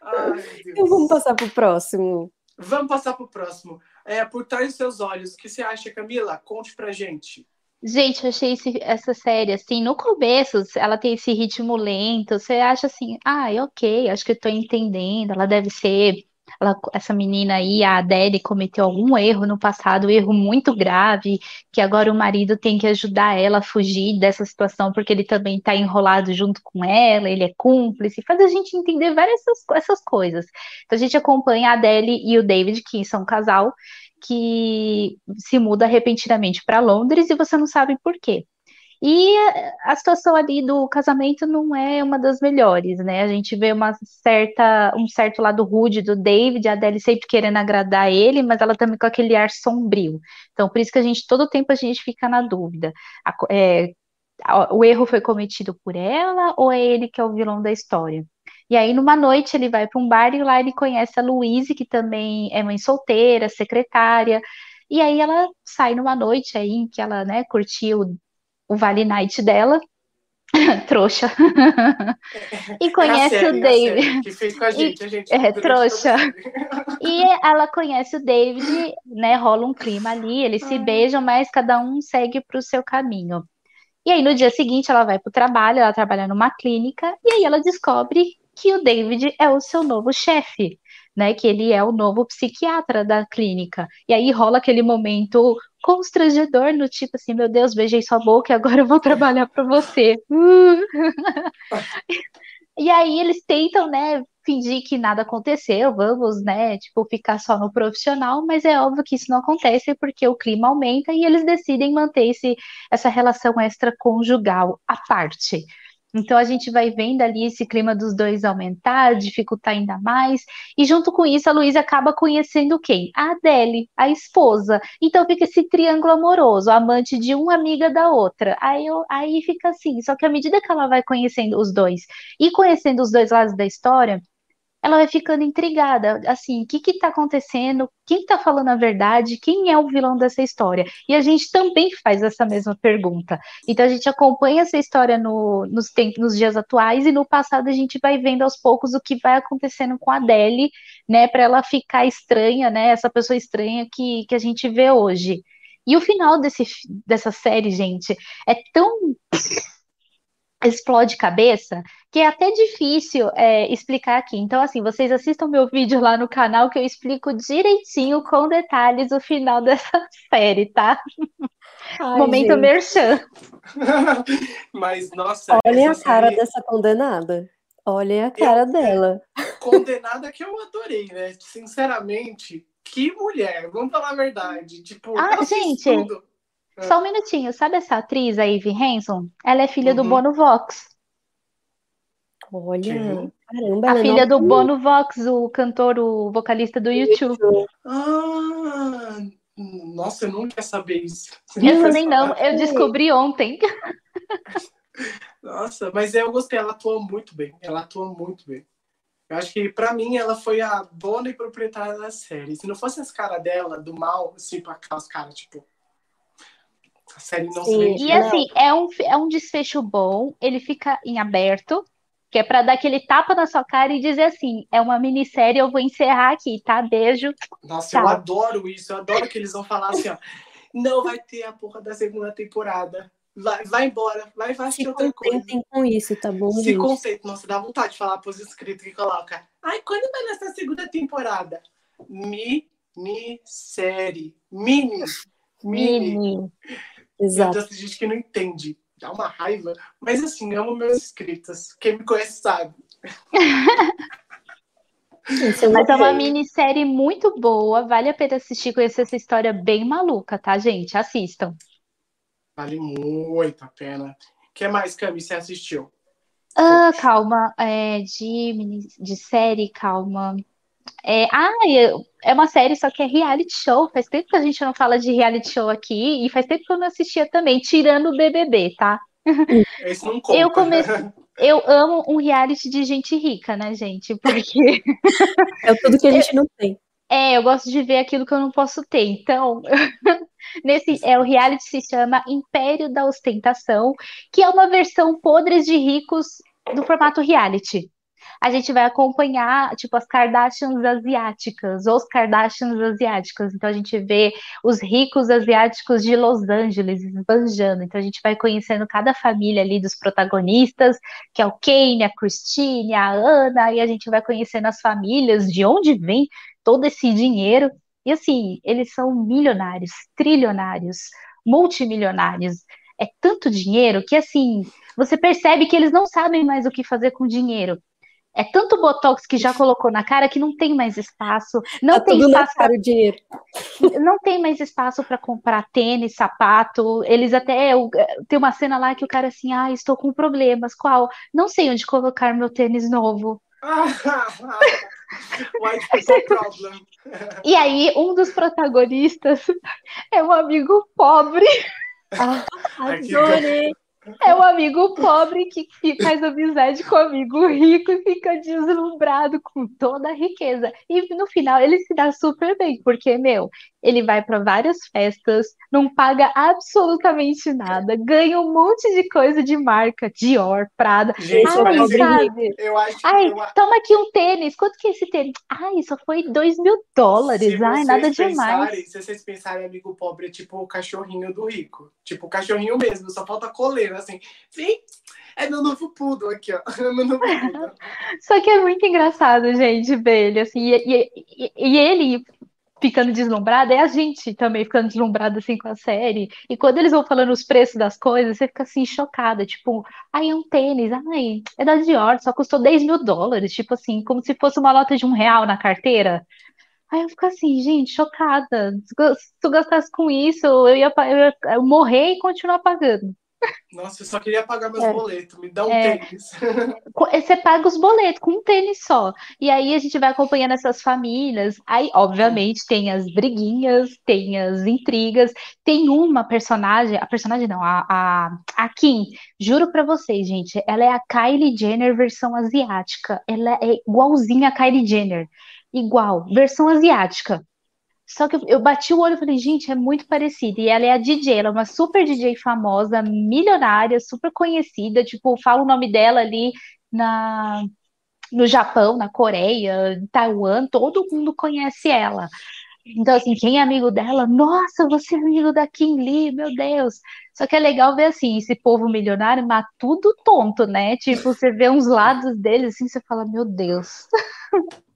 Ai, então vamos passar pro próximo. Vamos passar pro próximo. É, por trás dos seus olhos, o que você acha, Camila? Conte pra gente. Gente, eu achei esse, essa série, assim, no começo, ela tem esse ritmo lento, você acha assim, ah, ok, acho que eu tô entendendo, ela deve ser, ela, essa menina aí, a Adele, cometeu algum erro no passado, um erro muito grave, que agora o marido tem que ajudar ela a fugir dessa situação, porque ele também tá enrolado junto com ela, ele é cúmplice, faz a gente entender várias essas, essas coisas. Então a gente acompanha a Adele e o David, que são um casal, que se muda repentinamente para Londres e você não sabe por quê. E a situação ali do casamento não é uma das melhores, né? A gente vê uma certa, um certo lado rude do David, a Adele sempre querendo agradar ele, mas ela também com aquele ar sombrio. Então, por isso que a gente, todo tempo a gente fica na dúvida. A, é, o erro foi cometido por ela ou é ele que é o vilão da história? E aí, numa noite, ele vai para um bar e lá ele conhece a Louise, que também é mãe solteira, secretária. E aí ela sai numa noite aí em que ela, né, curtiu o Vale Night dela, trouxa. e conhece série, o David. que fez com a gente, e, a gente é, trouxa. e ela conhece o David, né? Rola um clima ali, eles se beijam, mas cada um segue para o seu caminho. E aí, no dia seguinte, ela vai para o trabalho, ela trabalha numa clínica, e aí ela descobre que o David é o seu novo chefe, né? Que ele é o novo psiquiatra da clínica. E aí rola aquele momento constrangedor no tipo assim, meu Deus, beijei sua boca e agora eu vou trabalhar para você. e aí eles tentam, né, fingir que nada aconteceu, vamos, né, tipo, ficar só no profissional, mas é óbvio que isso não acontece porque o clima aumenta e eles decidem manter esse, essa relação extraconjugal à parte. Então a gente vai vendo ali esse clima dos dois aumentar, dificultar ainda mais. E junto com isso, a Luísa acaba conhecendo quem? A Adele, a esposa. Então fica esse triângulo amoroso, amante de uma amiga da outra. Aí, eu, aí fica assim. Só que à medida que ela vai conhecendo os dois e conhecendo os dois lados da história, ela vai ficando intrigada, assim, o que que tá acontecendo? Quem tá falando a verdade? Quem é o vilão dessa história? E a gente também faz essa mesma pergunta. Então a gente acompanha essa história no, nos tempos, nos dias atuais e no passado a gente vai vendo aos poucos o que vai acontecendo com a Adele, né, para ela ficar estranha, né, essa pessoa estranha que, que a gente vê hoje. E o final desse, dessa série, gente, é tão explode cabeça, que é até difícil é, explicar aqui. Então, assim, vocês assistam meu vídeo lá no canal que eu explico direitinho, com detalhes, o final dessa série, tá? Ai, Momento gente. merchan. Mas, nossa. Olhem a cara série... dessa condenada. Olhem a cara eu, dela. Condenada que eu adorei, né? Sinceramente, que mulher, vamos falar a verdade. Tipo, ah, gente, tudo. Só um minutinho, sabe essa atriz, a Eve Hanson? Ela é filha uhum. do Bono Vox. Olha, caramba. A filha do Bono Vox, o cantor, o vocalista do YouTube. Ah, nossa, eu não queria saber isso. Eu também não, eu descobri ontem. Nossa, mas eu gostei, ela atua muito bem. Ela atua muito bem. Eu acho que, para mim, ela foi a dona e proprietária da série. Se não fosse as caras dela, do mal, assim, pra aquelas caras, tipo. A série não Sim. se E assim, é um, é um desfecho bom, ele fica em aberto, que é para dar aquele tapa na sua cara e dizer assim: é uma minissérie, eu vou encerrar aqui, tá? Beijo. Nossa, tchau. eu adoro isso, eu adoro que eles vão falar assim, ó. Não vai ter a porra da segunda temporada. Vai, vai embora, vai, vai assistir outra coisa. com isso, tá bom? Se conceito, nossa, dá vontade de falar pros inscritos que coloca. Ai, quando vai nessa segunda temporada? Minissérie. Mini. Mini. Mini. Exato. Tem gente que não entende dá uma raiva. Mas assim, amo meus inscritos. Quem me conhece sabe. Mas é uma minissérie muito boa, vale a pena assistir, conhecer essa história bem maluca, tá, gente? Assistam. Vale muito a pena. O que mais, Cami, você assistiu? Ah, calma. É, de, de série, calma. É, ah, é uma série, só que é reality show. Faz tempo que a gente não fala de reality show aqui, e faz tempo que eu não assistia também, tirando o BBB, tá? Esse não conta. Eu comecei. Eu amo um reality de gente rica, né, gente? Porque. É tudo que a gente não tem. É, eu gosto de ver aquilo que eu não posso ter. Então, nesse é o reality se chama Império da Ostentação, que é uma versão podres de ricos do formato reality a gente vai acompanhar, tipo, as Kardashians asiáticas, os Kardashians asiáticas. Então, a gente vê os ricos asiáticos de Los Angeles esbanjando. Então, a gente vai conhecendo cada família ali dos protagonistas, que é o Kane, a Christine, a Ana, e a gente vai conhecendo as famílias, de onde vem todo esse dinheiro. E assim, eles são milionários, trilionários, multimilionários. É tanto dinheiro que assim, você percebe que eles não sabem mais o que fazer com dinheiro. É tanto botox que já colocou na cara que não tem mais espaço. Não tá tem espaço para o dinheiro. Não tem mais espaço para comprar tênis, sapato. Eles até tem uma cena lá que o cara assim, ah, estou com problemas. Qual? Não sei onde colocar meu tênis novo. e aí, um dos protagonistas é um amigo pobre. Ah, adorei. É um amigo pobre que, faz amizade com um amigo rico e fica deslumbrado com toda a riqueza. E no final ele se dá super bem, porque, meu, ele vai para várias festas, não paga absolutamente nada, ganha um monte de coisa de marca, Dior, Prada. Gente, Ai, sabe? Eu acho Ai, eu... toma aqui um tênis. Quanto que é esse tênis? Ai, só foi dois mil dólares. Ai, nada demais. Se vocês pensarem, amigo pobre é tipo o cachorrinho do rico. Tipo, o cachorrinho mesmo, só falta coleira, assim. Sim, é meu novo pudo aqui, ó. É meu novo Só que é muito engraçado, gente, ver ele, assim. E, e, e ele ficando deslumbrada, é a gente também ficando deslumbrada assim com a série. E quando eles vão falando os preços das coisas, você fica assim chocada, tipo, ai, é um tênis, ai, é da Dior, só custou 10 mil dólares, tipo assim, como se fosse uma nota de um real na carteira. Aí eu fico assim, gente, chocada. Se tu gastasse com isso, eu ia, eu ia morrer e continuar pagando. Nossa, eu só queria pagar meus é. boletos, me dá um é. tênis. Você paga os boletos com um tênis só. E aí a gente vai acompanhando essas famílias. Aí, obviamente, tem as briguinhas, tem as intrigas. Tem uma personagem, a personagem não, a, a, a Kim, juro pra vocês, gente, ela é a Kylie Jenner versão asiática. Ela é igualzinha a Kylie Jenner. Igual, versão asiática. Só que eu bati o olho e falei, gente, é muito parecida. E ela é a DJ, ela é uma super DJ famosa, milionária, super conhecida. Tipo, fala o nome dela ali na, no Japão, na Coreia, em Taiwan, todo mundo conhece ela. Então, assim, quem é amigo dela, nossa, você é amigo da Kim Lee, meu Deus. Só que é legal ver, assim, esse povo milionário, mas tudo tonto, né? Tipo, você vê uns lados deles, assim, você fala, meu Deus.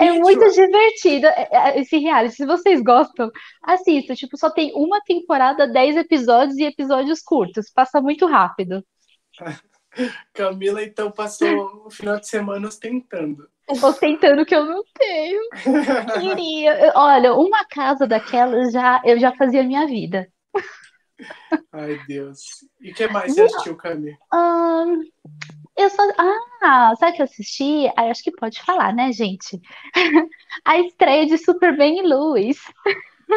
É muito divertido é, é, esse reality. Se vocês gostam, assista. Tipo, só tem uma temporada, 10 episódios e episódios curtos. Passa muito rápido. Camila, então, passou o final de semana ostentando. Ostentando que eu não tenho. Queria. Olha, uma casa daquela já, eu já fazia minha vida. Ai, Deus. E o que mais você assistiu, Camila? Um, eu só. Ah, sabe o que eu assisti? Aí acho que pode falar, né, gente? a estreia de Superman e Lewis.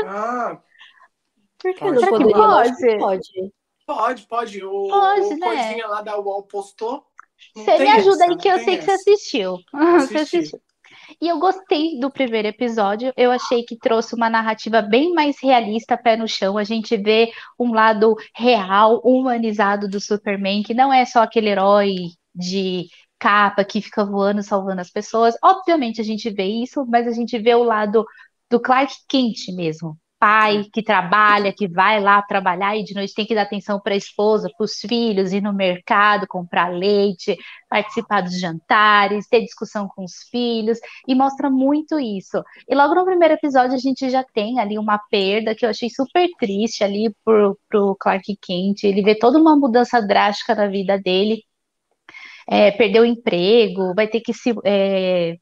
Ah. Por que não poderia? Pode? Pode. Pode, pode. O, pode, o né? coisinha lá da UOL postou. Você me ajuda essa, aí que eu sei essa. que você assistiu. Você assistiu. E eu gostei do primeiro episódio. Eu achei que trouxe uma narrativa bem mais realista, pé no chão. A gente vê um lado real, humanizado do Superman, que não é só aquele herói de capa que fica voando, salvando as pessoas. Obviamente a gente vê isso, mas a gente vê o lado do Clark Kent mesmo, pai que trabalha, que vai lá trabalhar e de noite tem que dar atenção para a esposa, para os filhos, ir no mercado, comprar leite, participar dos jantares, ter discussão com os filhos, e mostra muito isso. E logo no primeiro episódio a gente já tem ali uma perda que eu achei super triste ali pro, pro Clark Kent, ele vê toda uma mudança drástica na vida dele, é, perdeu o emprego, vai ter que se é,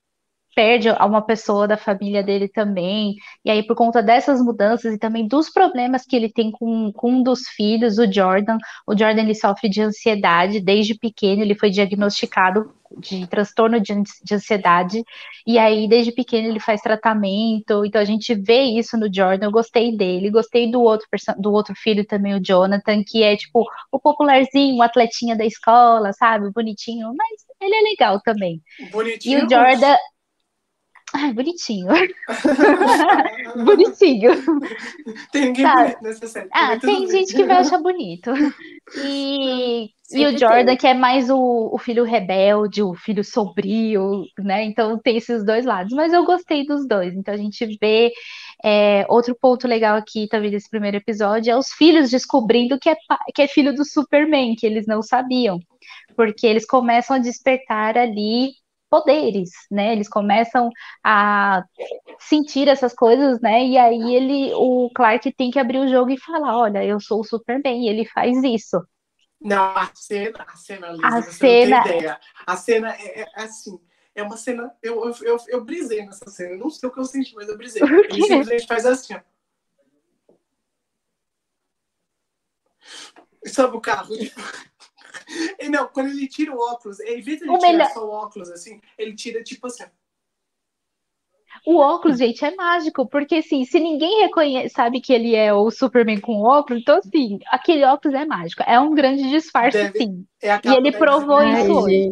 perde uma pessoa da família dele também. E aí, por conta dessas mudanças e também dos problemas que ele tem com, com um dos filhos, o Jordan, o Jordan ele sofre de ansiedade desde pequeno, ele foi diagnosticado de transtorno de, de ansiedade, e aí desde pequeno ele faz tratamento, então a gente vê isso no Jordan, eu gostei dele, gostei do outro, do outro filho também, o Jonathan, que é tipo o popularzinho, o atletinha da escola, sabe, bonitinho, mas ele é legal também. Bonitinho. E o Jordan, Ai, bonitinho. bonitinho. Tem ninguém Sabe? bonito nessa série. Ah, tem gente que vai achar bonito. E, e o Jordan, tem. que é mais o, o filho rebelde, o filho sombrio, né? Então tem esses dois lados. Mas eu gostei dos dois. Então a gente vê. É, outro ponto legal aqui também desse primeiro episódio é os filhos descobrindo que é, que é filho do Superman, que eles não sabiam. Porque eles começam a despertar ali poderes, né? Eles começam a sentir essas coisas, né? E aí ele, o Clark tem que abrir o jogo e falar, olha, eu sou o Superman, e ele faz isso. Não, a cena, a cena, Lisa, a cena... ideia. A cena é, é, assim, é uma cena, eu, eu, eu, eu brisei nessa cena, não sei o que eu senti, mas eu brisei. Ele simplesmente faz assim, ó. Sabe o carro? E não, quando ele tira o óculos, em vez de ele o tirar melhor... só o óculos assim, ele tira tipo assim. O óculos, gente, é mágico, porque assim, se ninguém reconhece, sabe que ele é o Superman com óculos, então assim, aquele óculos é mágico. É um grande disfarce, Deve... sim. É e ele provou isso hoje.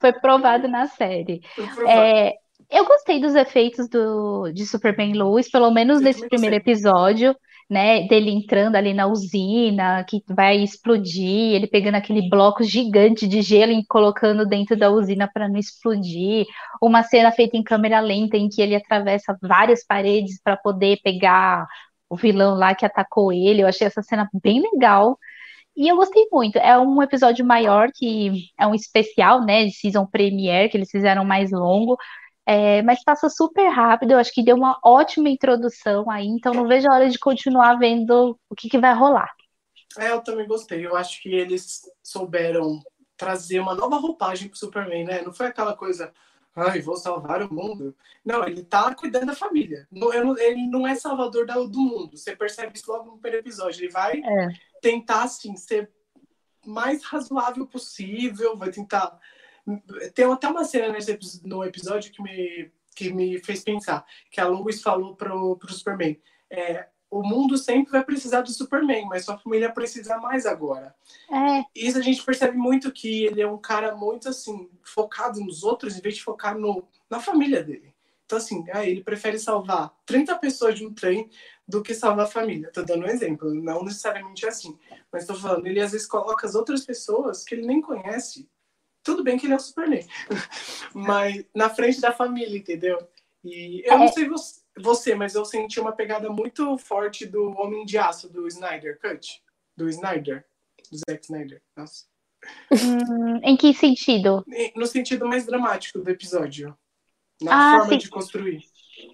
Foi provado na série. É, eu gostei dos efeitos do, de Superman Lois, pelo menos eu nesse primeiro gostei. episódio né, dele entrando ali na usina, que vai explodir, ele pegando aquele bloco gigante de gelo e colocando dentro da usina para não explodir, uma cena feita em câmera lenta em que ele atravessa várias paredes para poder pegar o vilão lá que atacou ele. Eu achei essa cena bem legal. E eu gostei muito. É um episódio maior que é um especial, né, de season premiere que eles fizeram mais longo, é, mas passa super rápido, eu acho que deu uma ótima introdução aí, então não vejo a hora de continuar vendo o que, que vai rolar. É, eu também gostei. Eu acho que eles souberam trazer uma nova roupagem pro Superman, né? Não foi aquela coisa, ai, vou salvar o mundo. Não, ele tá cuidando da família. ele não é salvador do mundo. Você percebe isso logo no primeiro episódio. Ele vai é. tentar, assim, ser mais razoável possível, vai tentar tem até uma cena nesse, no episódio que me, que me fez pensar, que a Lois falou pro, pro Superman. É, o mundo sempre vai precisar do Superman, mas sua família precisa mais agora. É. Isso a gente percebe muito que ele é um cara muito assim, focado nos outros em vez de focar no, na família dele. Então, assim, é, ele prefere salvar 30 pessoas de um trem do que salvar a família. Tô dando um exemplo, não necessariamente assim. Mas tô falando, ele às vezes coloca as outras pessoas que ele nem conhece tudo bem que ele é o Superman, mas na frente da família, entendeu? E eu não é. sei você, mas eu senti uma pegada muito forte do Homem de Aço, do Snyder Cut. Do Snyder. Do Zack Snyder. Nossa. Hum, em que sentido? No sentido mais dramático do episódio. Na ah, forma sim. de construir.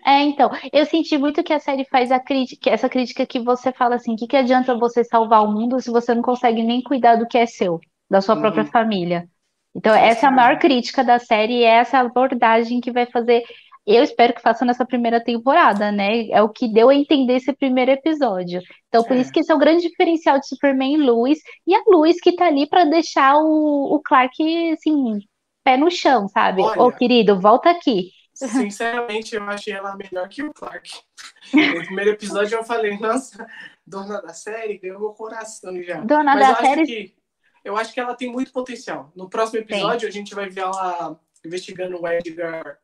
É, então, eu senti muito que a série faz a crítica, essa crítica que você fala assim, o que, que adianta você salvar o mundo se você não consegue nem cuidar do que é seu, da sua uhum. própria família? Então, essa é a maior crítica da série, e é essa abordagem que vai fazer. Eu espero que faça nessa primeira temporada, né? É o que deu a entender esse primeiro episódio. Então, por é. isso que esse é o grande diferencial de Superman e Lewis, e a Lewis que tá ali para deixar o, o Clark, assim, pé no chão, sabe? Ô, oh, querido, volta aqui. Sinceramente, eu achei ela melhor que o Clark. No primeiro episódio eu falei, nossa, dona da série ganhou meu coração já. Dona Mas da série. Que Eu acho que ela tem muito potencial. No próximo episódio, a gente vai ver ela investigando o Edgar.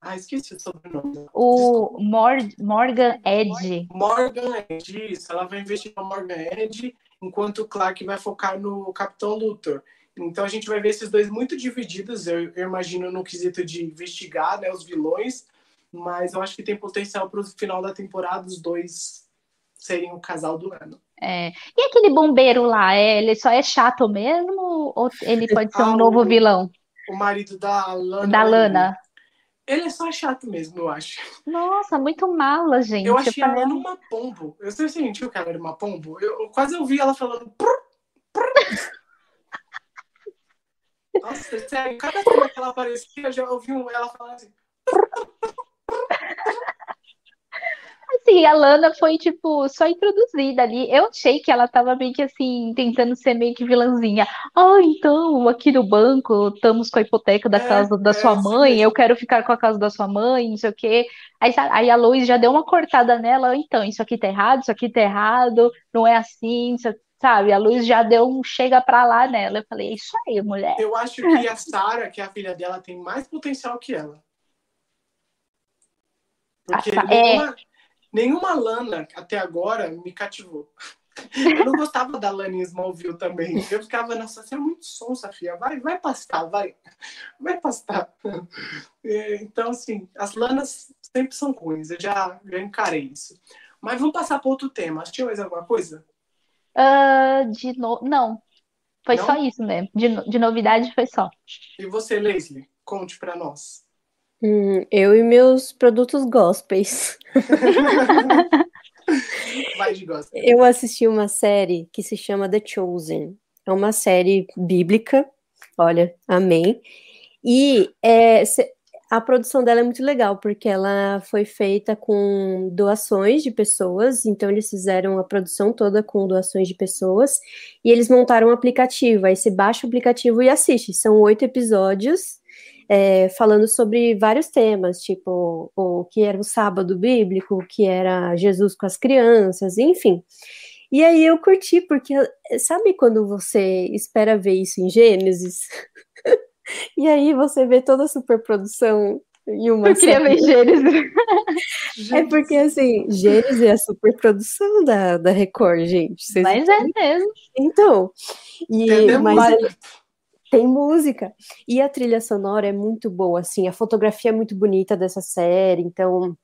Ah, esqueci o sobrenome. O Mor Morgan Edge. Morgan Edge, isso. Ela vai investigar o Morgan Edge, enquanto o Clark vai focar no Capitão Luthor. Então a gente vai ver esses dois muito divididos, eu, eu imagino, no quesito de investigar né, os vilões, mas eu acho que tem potencial para o final da temporada os dois serem o casal do ano. É. E aquele bombeiro lá, é, ele só é chato mesmo ou ele pode ser um ah, novo vilão? O marido da Lana. Da Lana. Ele é só chato mesmo, eu acho. Nossa, muito mala, gente. Eu achei ela uma pombo. Eu sei sentiu que ela era uma pombo. Eu, eu quase ouvi ela falando. Nossa, sério, cada cena que ela aparecia, eu já ouvi ela falando assim. Assim, a Lana foi, tipo, só introduzida ali. Eu achei que ela tava meio que assim, tentando ser meio que vilãzinha. Ah, então, aqui no banco, estamos com a hipoteca da é, casa da é, sua mãe, eu quero ficar com a casa da sua mãe, não sei o quê. Aí, aí a Lois já deu uma cortada nela, então, isso aqui tá errado, isso aqui tá errado, não é assim, isso sabe? A luz já deu um chega pra lá nela. Eu falei, é isso aí, mulher. Eu acho que a Sara, que é a filha dela, tem mais potencial que ela. Porque é. nenhuma, é... nenhuma Lana até agora me cativou. Eu não gostava da Lana Smallville também. Eu ficava, nossa, você é muito sonsa, filha. Vai, vai pastar, vai. Vai pastar. É, então, assim, as Lanas sempre são ruins. Eu já, já encarei isso. Mas vamos passar para outro tema. Assistiu mais alguma coisa? Uh, de no... Não, foi não? só isso mesmo. De, de novidade foi só. E você, Leslie? Conte para nós. Hum, eu e meus produtos gospels. Vai de gospel. Eu assisti uma série que se chama The Chosen. É uma série bíblica. Olha, amém. E é, a produção dela é muito legal, porque ela foi feita com doações de pessoas, então eles fizeram a produção toda com doações de pessoas, e eles montaram um aplicativo, aí você baixa o aplicativo e assiste. São oito episódios, é, falando sobre vários temas, tipo o que era o sábado bíblico, o que era Jesus com as crianças, enfim. E aí eu curti, porque sabe quando você espera ver isso em Gênesis? E aí você vê toda a superprodução em uma. Eu queria ver Gênesis. é porque, assim, Gênesis é a superprodução da, da Record, gente. Vocês mas é mesmo. Então. E, mas. Tem música. E a trilha sonora é muito boa, assim. A fotografia é muito bonita dessa série, então.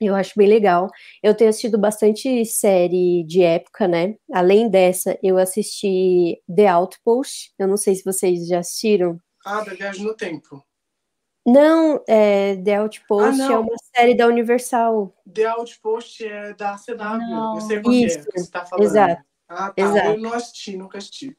Eu acho bem legal. Eu tenho assistido bastante série de época, né? Além dessa, eu assisti The Outpost. Eu não sei se vocês já assistiram. Ah, da Viagem no Tempo. Não, é, The Outpost ah, é uma série da Universal. The Outpost é da CW. Não. Eu sei qual é, que você tá falando. Exato. Ah, tá. Exato. Eu não assisti, nunca assisti.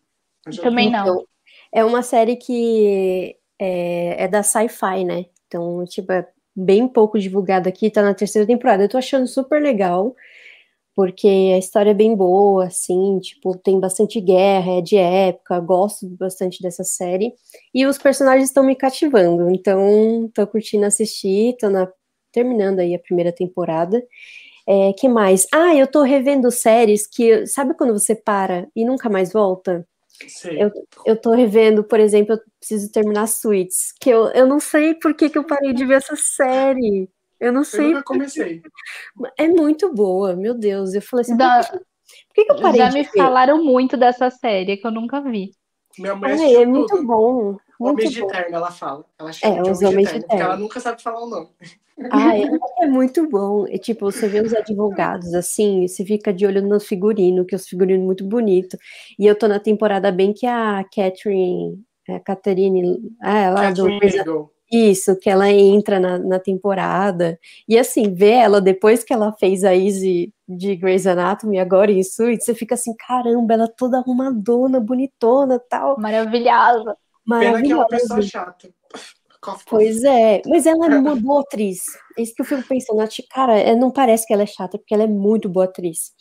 Também não. É uma série que é, é da sci-fi, né? Então, tipo, é bem pouco divulgada aqui, tá na terceira temporada. Eu tô achando super legal porque a história é bem boa, assim, tipo, tem bastante guerra, é de época, gosto bastante dessa série, e os personagens estão me cativando, então tô curtindo assistir, tô na, terminando aí a primeira temporada. É, que mais? Ah, eu tô revendo séries que, sabe quando você para e nunca mais volta? Sim. Eu, eu tô revendo, por exemplo, eu preciso terminar Suits, que eu, eu não sei por que, que eu parei de ver essa série. Eu não sei. Eu nunca comecei. É muito boa, meu Deus. Eu falei assim, da... por, que, que, eu parei Já me ver? falaram muito dessa série que eu nunca vi. Minha mãe Ai, é muito bom. Muito Homens de Terno, ela fala. Ela chama é, de os Homens de Terno, porque ela nunca sabe falar o nome. Ah, é, é muito bom. É, tipo, você vê os advogados assim, você fica de olho no figurino, que é os figurinos muito bonito. E eu tô na temporada bem que a Catherine, a Catherine, ah, ela Catherine do isso, que ela entra na, na, temporada. E assim, ver ela depois que ela fez a Izzy de Grey's Anatomy, agora em Suits, você fica assim, caramba, ela toda arrumadona, bonitona tal. Maravilhosa. Maravilhosa. Pena que é uma pessoa chata. Pois é, mas ela é uma boa atriz. É isso que eu fico pensando. Cara, é, não parece que ela é chata, porque ela é muito boa atriz.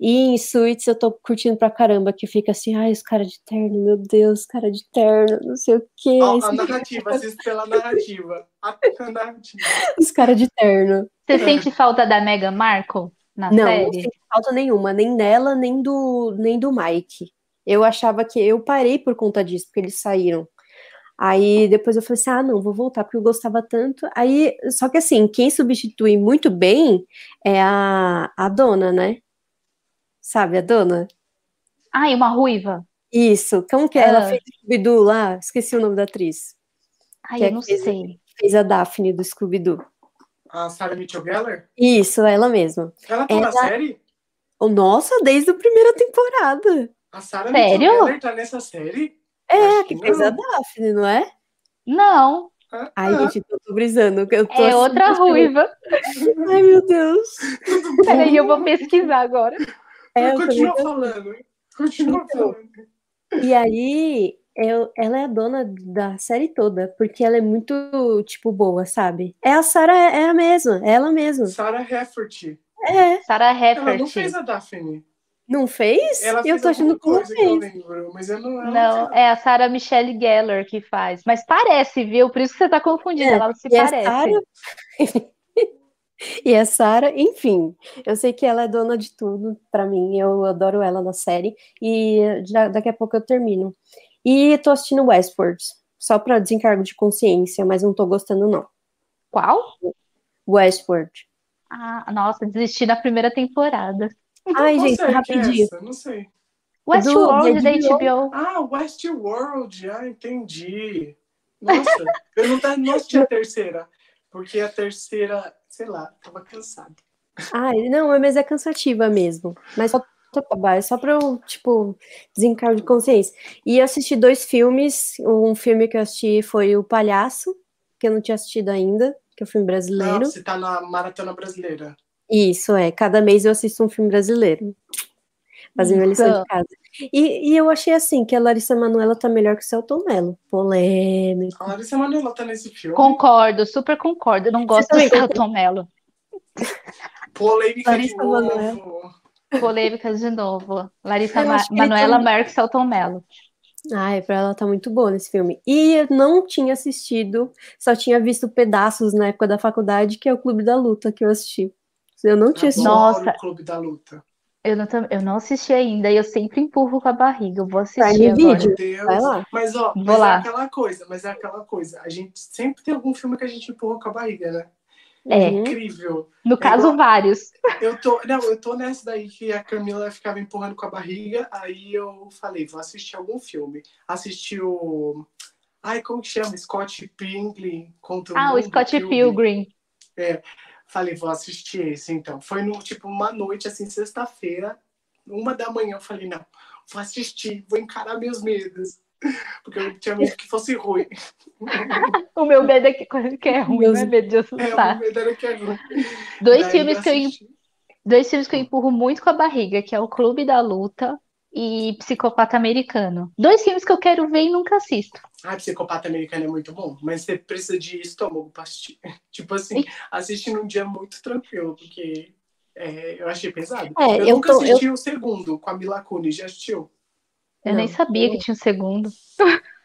E em Suits eu tô curtindo pra caramba, que fica assim, ai, os caras de terno, meu Deus, cara de terno, não sei o quê. A, a narrativa, assiste pela narrativa. A, narrativa. Os caras de terno. Você sente falta da Meghan Markle na não, série? Não, não sente falta nenhuma, nem dela, nem do, nem do Mike. Eu achava que eu parei por conta disso, porque eles saíram. Aí depois eu falei assim: ah, não, vou voltar, porque eu gostava tanto. Aí, só que assim, quem substitui muito bem é a, a dona, né? Sabe, a dona? Ah, e uma ruiva. Isso, como que é? Ela ah. fez Scooby-Doo lá? Esqueci o nome da atriz. Ai, eu é não fez, sei. Fez a Daphne do Scooby-Doo. A Sarah Mitchell Gellar? Isso, ela mesma. Ela tá ela... na série? Oh, nossa, desde a primeira temporada. A Sarah Sério? Mitchell Gellar tá nessa série? É, que, que fez a Daphne, não é? Não. Ah, Ai, ah. gente, eu tô brisando. Eu tô é assim, outra ruiva. Ai, meu Deus. Peraí, eu vou pesquisar agora. É, Continua falando. Continua então, falando. E aí, eu, ela é a dona da série toda, porque ela é muito, tipo, boa, sabe? É a Sarah, é a mesma, é ela mesma. Sarah Hefferty. É. Sarah Hefferty. Ela não fez a Daphne. Não fez? Ela eu tô achando que ela fez. Que eu lembro, mas eu não, não, é a Sarah Michelle Gellar que faz. Mas parece, viu? Por isso que você tá confundindo. É, ela se parece. Sarah... e a Sarah, enfim, eu sei que ela é dona de tudo para mim. Eu adoro ela na série. E já, daqui a pouco eu termino. E tô assistindo Westworld, só para desencargo de consciência, mas não tô gostando, não. Qual? Westworld. Ah, nossa, desisti na primeira temporada. Ai, gente, é rapidinho. É não sei. Westworld da HBO. Ah, Westworld. Ah, entendi. Nossa, eu não, não assisti a terceira. Porque a terceira, sei lá, tava cansada. Ai, não, mas é cansativa mesmo. Mas só é só pra eu, tipo, desencargo de consciência. E assisti dois filmes. Um filme que eu assisti foi O Palhaço, que eu não tinha assistido ainda, que é um filme brasileiro. Não, você tá na maratona brasileira. Isso, é. Cada mês eu assisto um filme brasileiro. Fazendo a lição de casa. E, e, eu achei assim que a Larissa Manoela tá melhor que o Celton Mello. Polêmico. A Larissa Manoela tá nesse filme. Concordo, super concordo. Eu não gosto do Celton Mello. Polêmica Larissa de novo. Manoela. Polêmicas de novo. Larissa Ma Manoela maior que Celton Mello. Ai, pra ela tá muito boa nesse filme. E eu não tinha assistido, só tinha visto pedaços na época da faculdade, que é o Clube da Luta que eu assisti. Eu não tinha assistido. Nossa. Clube da Luta. Eu não, eu não assisti ainda e eu sempre empurro com a barriga. Eu vou assistir Prime agora. Video. Vai lá. Mas, ó, mas é aquela coisa, mas é aquela coisa. A gente sempre tem algum filme que a gente empurra com a barriga, né? É. é incrível. No é caso, igual... vários. Eu tô, não, eu tô nessa daí que a Camila ficava empurrando com a barriga, aí eu falei, vou assistir algum filme. Assisti o. Ai, como que chama? Scott Pilgrim contra o Ah, o Scott Pilgrim. É. Falei, vou assistir esse, então. Foi no, tipo, uma noite, assim, sexta-feira, uma da manhã, eu falei, não, vou assistir, vou encarar meus medos. Porque eu tinha medo que fosse ruim. o meu medo é que, que é ruim, não é medo de assustar. É, o medo era que é ruim. Dois Daí filmes que eu, dois filmes que eu empurro muito com a barriga, que é o Clube da Luta e Psicopata Americano. Dois filmes que eu quero ver e nunca assisto. Ah, Psicopata Americano é muito bom, mas você precisa de estômago pra assistir. Tipo assim, assistir num dia muito tranquilo, porque é, eu achei pesado. É, eu, eu, nunca tô, assisti eu... o segundo com a Mila Kunis, já assistiu? Eu Não, nem sabia que tinha um segundo.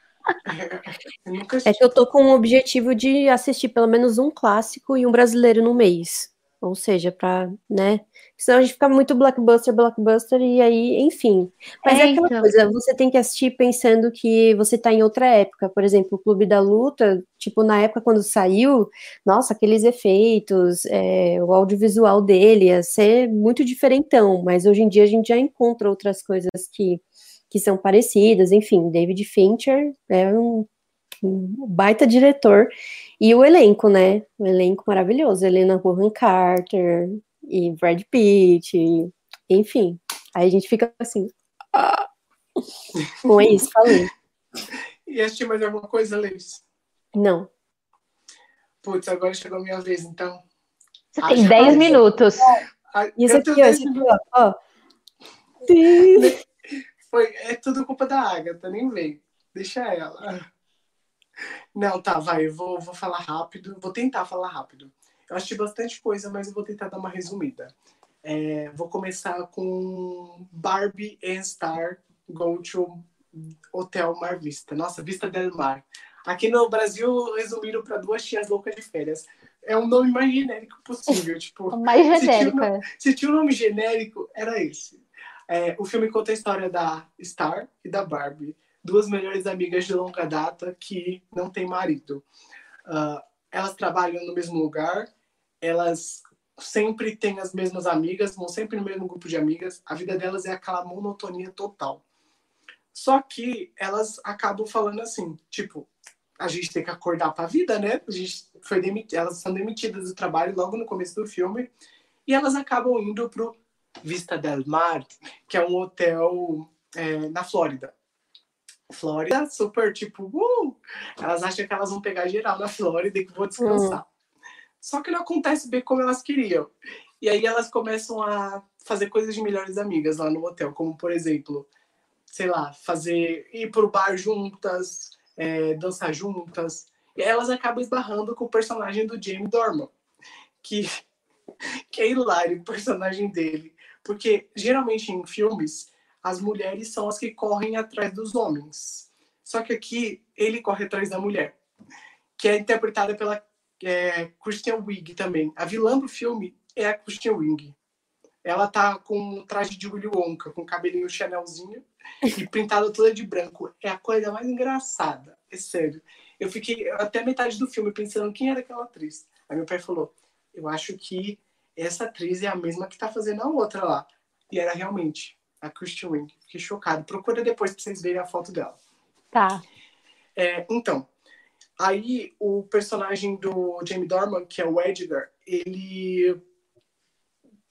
É, é que eu tô com o objetivo de assistir pelo menos um clássico e um brasileiro no mês. Ou seja, para, né? Senão a gente fica muito blockbuster, blockbuster, e aí, enfim. Mas é, é aquela então. coisa, você tem que assistir pensando que você tá em outra época. Por exemplo, o Clube da Luta, tipo, na época quando saiu, nossa, aqueles efeitos, é, o audiovisual dele ia ser muito diferentão, mas hoje em dia a gente já encontra outras coisas que, que são parecidas, enfim, David Fincher é um um baita diretor. E o elenco, né? O elenco maravilhoso. Helena Bonham Carter e Brad Pitt, e, enfim. Aí a gente fica assim. Ah. Bom, é isso, falei. E assistir mais alguma coisa, Leis? Não. Putz, agora chegou a minha vez, então. Você tem 10 minutos. Isso aqui, ó, esse aqui, ó. Foi, é tudo culpa da Agatha, nem veio. Deixa ela. Não, tá, vai, eu vou, vou falar rápido, vou tentar falar rápido. Eu assisti bastante coisa, mas eu vou tentar dar uma resumida. É, vou começar com Barbie and Star Go to Hotel Mar Vista. Nossa, Vista del Mar. Aqui no Brasil, resumiram para duas tias loucas de férias. É um nome mais genérico possível. Tipo, mais genérico. Se tinha, um, se tinha um nome genérico, era esse. É, o filme conta a história da Star e da Barbie, duas melhores amigas de longa data que não têm marido. Uh, elas trabalham no mesmo lugar, elas sempre têm as mesmas amigas, vão sempre no mesmo grupo de amigas. A vida delas é aquela monotonia total. Só que elas acabam falando assim, tipo, a gente tem que acordar para a vida, né? A gente foi demit... Elas são demitidas do trabalho logo no começo do filme e elas acabam indo pro Vista del Mar, que é um hotel é, na Flórida. Flórida, super tipo, uh! elas acham que elas vão pegar geral na Flórida e que vão descansar. Uhum. Só que não acontece bem como elas queriam. E aí elas começam a fazer coisas de melhores amigas lá no hotel, como por exemplo, sei lá, fazer ir pro bar juntas, é, dançar juntas. E elas acabam esbarrando com o personagem do Jamie Dorman, que, que é hilário o personagem dele. Porque geralmente em filmes as mulheres são as que correm atrás dos homens. Só que aqui ele corre atrás da mulher, que é interpretada pela é, Christian também. A vilã do filme é a Christian Wiig. Ela tá com um traje de Willy Wonka, com cabelinho Chanelzinho e pintada toda de branco. É a coisa mais engraçada, é sério. Eu fiquei até metade do filme pensando quem era aquela atriz. Aí meu pai falou: Eu acho que essa atriz é a mesma que tá fazendo a outra lá. E era realmente a Christian Wing. Fiquei chocado. Procura depois pra vocês verem a foto dela. Tá. É, então, aí o personagem do Jamie Dorman, que é o Edgar, ele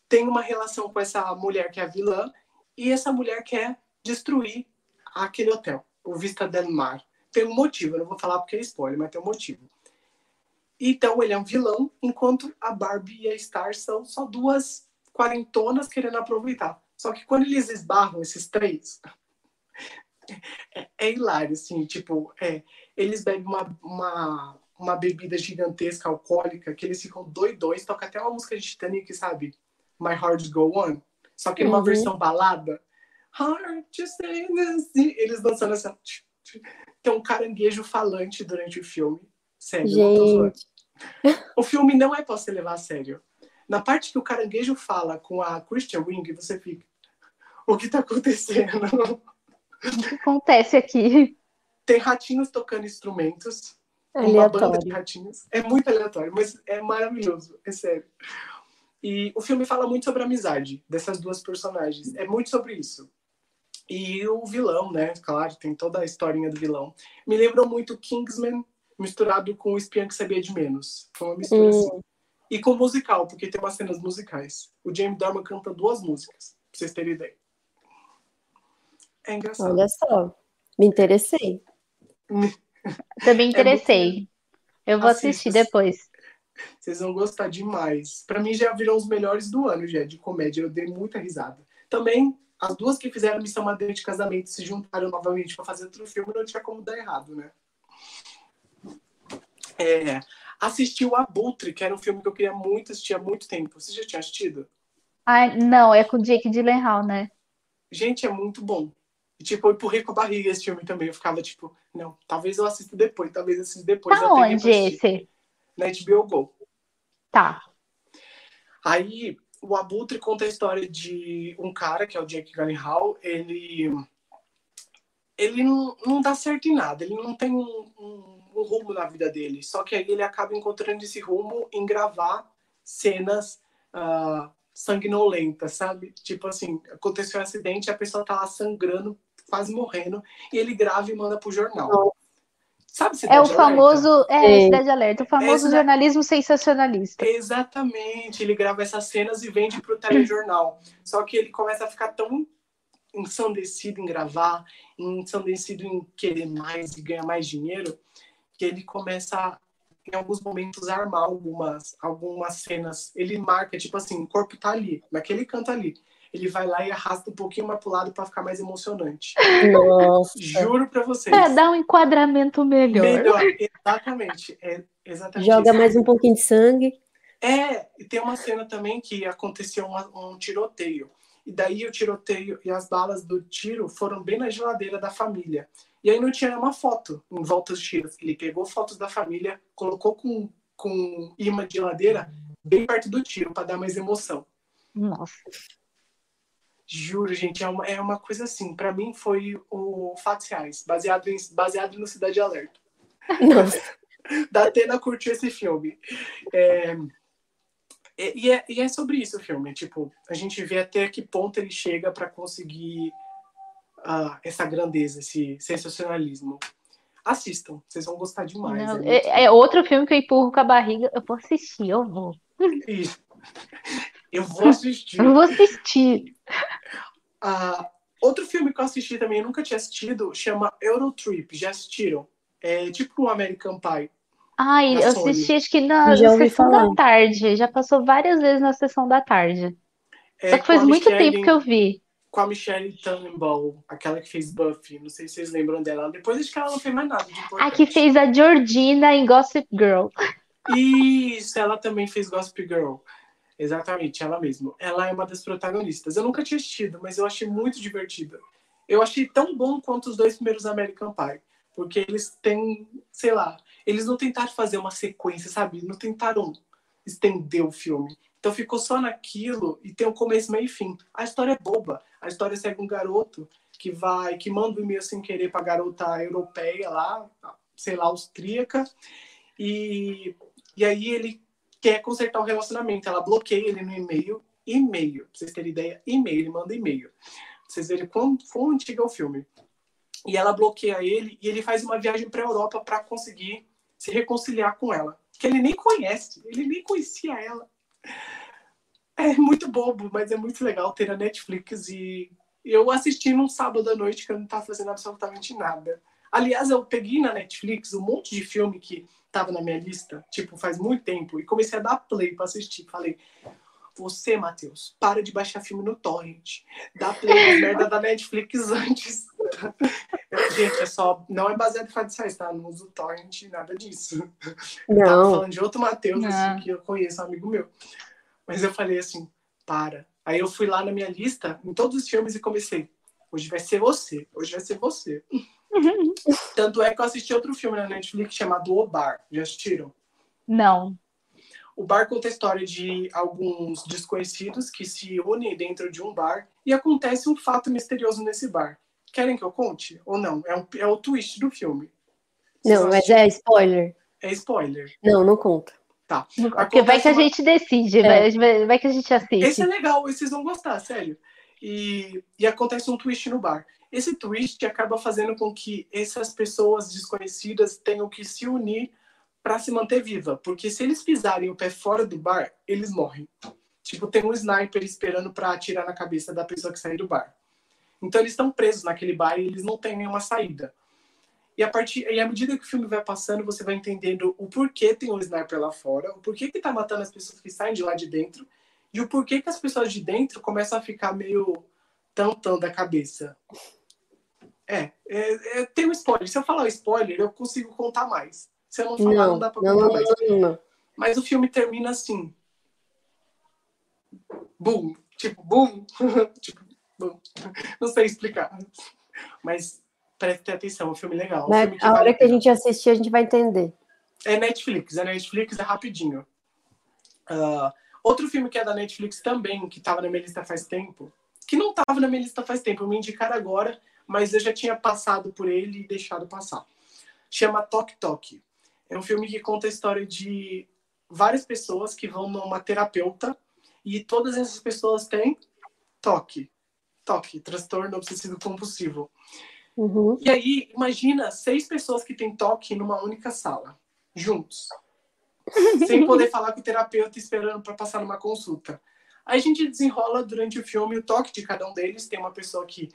tem uma relação com essa mulher que é a vilã, e essa mulher quer destruir aquele hotel, o Vista del Mar. Tem um motivo, eu não vou falar porque é spoiler, mas tem um motivo. Então ele é um vilão, enquanto a Barbie e a Star são só duas quarentonas querendo aproveitar. Só que quando eles esbarram, esses três, é, é hilário, assim, tipo, é, eles bebem uma, uma, uma bebida gigantesca, alcoólica, que eles ficam doidões, toca até uma música de Titanic, sabe? My Heart Go On. Só que numa uhum. versão balada. Heart just Eles dançando assim. Tem um caranguejo falante durante o filme. Sério, Gente. O filme não é pra você levar a sério. Na parte que o caranguejo fala com a Christian Wing, você fica. O que tá acontecendo? O que acontece aqui? Tem ratinhos tocando instrumentos. Uma banda de ratinhos. É muito aleatório, mas é maravilhoso, é sério. E o filme fala muito sobre a amizade dessas duas personagens. É muito sobre isso. E o vilão, né? Claro, tem toda a historinha do vilão. Me lembrou muito Kingsman misturado com o Espiã que Sabia de Menos. Foi uma mistura hum. assim. E com musical, porque tem umas cenas musicais. O James Dorman canta duas músicas, pra vocês terem ideia. É engraçado. Olha só, me interessei. Também é interessei. É Eu vou assistir depois. Vocês vão gostar demais. Para mim já viram os melhores do ano, já, de comédia. Eu dei muita risada. Também, as duas que fizeram Missão Madeira de Casamento se juntaram novamente para fazer outro filme, não tinha como dar errado, né? É, assisti o Abutre, que era um filme que eu queria muito assistir há muito tempo. Você já tinha assistido? Ai, não, é com o Jake Gyllenhaal, né? Gente, é muito bom. E, tipo, eu empurrei com a barriga esse filme também. Eu ficava, tipo, não, talvez eu assista depois, talvez eu assista depois. Tá onde esse? Na HBO Go. Tá. Aí, o Abutre conta a história de um cara, que é o Jake Gyllenhaal. Ele... Ele não, não dá certo em nada. Ele não tem um, um um rumo na vida dele. Só que aí ele acaba encontrando esse rumo em gravar cenas uh, sanguinolentas, sabe? Tipo assim, aconteceu um acidente, a pessoa tá lá sangrando, quase morrendo, e ele grava e manda pro jornal. Sabe Cidade É o famoso, alerta? é, Cidade Alerta, o famoso é, jornalismo sensacionalista. Exatamente, ele grava essas cenas e vende pro telejornal. Só que ele começa a ficar tão ensandecido em gravar, ensandecido em querer mais e ganhar mais dinheiro, que ele começa em alguns momentos a armar algumas algumas cenas. Ele marca tipo assim, o corpo tá ali, naquele canto ali. Ele vai lá e arrasta um pouquinho mais pro lado para ficar mais emocionante. Nossa. Juro para vocês. É, dá um enquadramento melhor. Melhor, exatamente. É exatamente Joga isso. mais um pouquinho de sangue. É, e tem uma cena também que aconteceu um, um tiroteio. E daí o tiroteio e as balas do tiro foram bem na geladeira da família. E aí não tinha uma foto em volta dos tiros. Ele pegou fotos da família, colocou com, com imã de geladeira bem perto do tiro para dar mais emoção. Nossa. Juro, gente, é uma, é uma coisa assim. Para mim foi o Fatos Reais, baseado, em, baseado no Cidade Alerta. Nossa. da Atena curtiu esse filme. É, e, é, e é sobre isso o filme. Tipo, a gente vê até que ponto ele chega para conseguir uh, essa grandeza, esse sensacionalismo. Assistam, vocês vão gostar demais. Não, é, é, é, outro filme que eu empurro com a barriga. Eu vou assistir, eu vou. Isso. Eu vou assistir. eu vou assistir. Uh, outro filme que eu assisti também, eu nunca tinha assistido, chama Eurotrip. Já assistiram? É tipo um American Pie. Ai, eu assisti acho que na já sessão falar. da tarde. Já passou várias vezes na sessão da tarde. É, Só que faz muito Michelle, tempo que eu vi. Com a Michelle Tannenbaum, aquela que fez Buffy. Não sei se vocês lembram dela. Depois acho que ela não fez mais nada. A que fez a Georgina em Gossip Girl. Isso, ela também fez Gossip Girl. Exatamente, ela mesma. Ela é uma das protagonistas. Eu nunca tinha assistido, mas eu achei muito divertida. Eu achei tão bom quanto os dois primeiros American Pie. Porque eles têm, sei lá, eles não tentaram fazer uma sequência, sabe? Não tentaram estender o filme. Então ficou só naquilo e tem um começo, meio e fim. A história é boba. A história segue um garoto que vai, que manda um e-mail sem querer para garota europeia lá, sei lá, austríaca, e, e aí ele quer consertar o relacionamento. Ela bloqueia ele no e-mail, e-mail, pra vocês terem ideia, e-mail, ele manda e-mail. Pra vocês verem quão, quão antigo é o filme e ela bloqueia ele e ele faz uma viagem para a Europa para conseguir se reconciliar com ela, que ele nem conhece, ele nem conhecia ela. É muito bobo, mas é muito legal ter a Netflix e eu assisti num sábado à noite que eu não estava fazendo absolutamente nada. Aliás, eu peguei na Netflix um monte de filme que estava na minha lista, tipo, faz muito tempo, e comecei a dar play para assistir. Falei, você, Matheus, para de baixar filme no torrent. Dá play na merda da Netflix antes. Gente, é só. Não é baseado em fatos reais, tá? Não uso torrent, nada disso. Não. Tava falando de outro Matheus, assim, que eu conheço, um amigo meu. Mas eu falei assim, para. Aí eu fui lá na minha lista, em todos os filmes, e comecei. Hoje vai ser você. Hoje vai ser você. Tanto é que eu assisti outro filme na Netflix chamado O Bar. Já assistiram? Não. O bar conta a história de alguns desconhecidos que se unem dentro de um bar e acontece um fato misterioso nesse bar. Querem que eu conte? Ou não? É, um, é o twist do filme. Vocês não, mas é spoiler. É spoiler. Não, não conta. Tá. Porque vai que a gente decide, é. vai, vai que a gente assiste. Esse é legal, vocês vão gostar, sério. E, e acontece um twist no bar. Esse twist acaba fazendo com que essas pessoas desconhecidas tenham que se unir para se manter viva, porque se eles pisarem o pé fora do bar, eles morrem. Tipo, tem um sniper esperando para atirar na cabeça da pessoa que sair do bar. Então eles estão presos naquele bar e eles não têm nenhuma saída. E a partir e à medida que o filme vai passando, você vai entendendo o porquê tem um sniper lá fora, o porquê que tá matando as pessoas que saem de lá de dentro e o porquê que as pessoas de dentro começam a ficar meio tão tão da cabeça. É, é, é tem um spoiler. Se eu falar o spoiler, eu consigo contar mais. Se eu não falar, não, não dá pra não, contar mais. Não, não, Mas o filme termina assim. Boom. Tipo, boom. tipo, boom. Não sei explicar. Mas preste atenção, é um filme legal. Um filme a hora que a gente assistir, a gente vai entender. É Netflix, é Netflix, é rapidinho. Uh, outro filme que é da Netflix também, que estava na minha lista faz tempo, que não estava na minha lista faz tempo, me indicaram agora, mas eu já tinha passado por ele e deixado passar. Chama Tok Tok. É um filme que conta a história de várias pessoas que vão numa terapeuta e todas essas pessoas têm toque. Toque, transtorno obsessivo compulsivo. Uhum. E aí, imagina seis pessoas que têm toque numa única sala, juntos. sem poder falar com o terapeuta esperando para passar numa consulta. Aí a gente desenrola durante o filme o toque de cada um deles. Tem uma pessoa que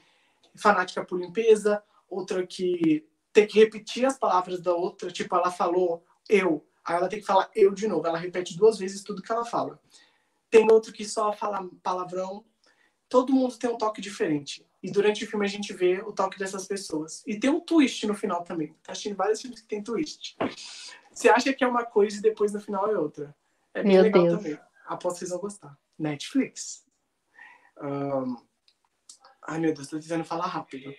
é fanática por limpeza, outra que ter que repetir as palavras da outra, tipo, ela falou eu, aí ela tem que falar eu de novo, ela repete duas vezes tudo que ela fala. Tem outro que só fala palavrão. Todo mundo tem um toque diferente. E durante o filme a gente vê o toque dessas pessoas. E tem um twist no final também. Tá assistindo vários filmes que tem twist. Você acha que é uma coisa e depois no final é outra. É bem Meu legal Deus. também. Aposto que vocês vão gostar. Netflix. Um... Ai, meu Deus, tô tentando falar rápido.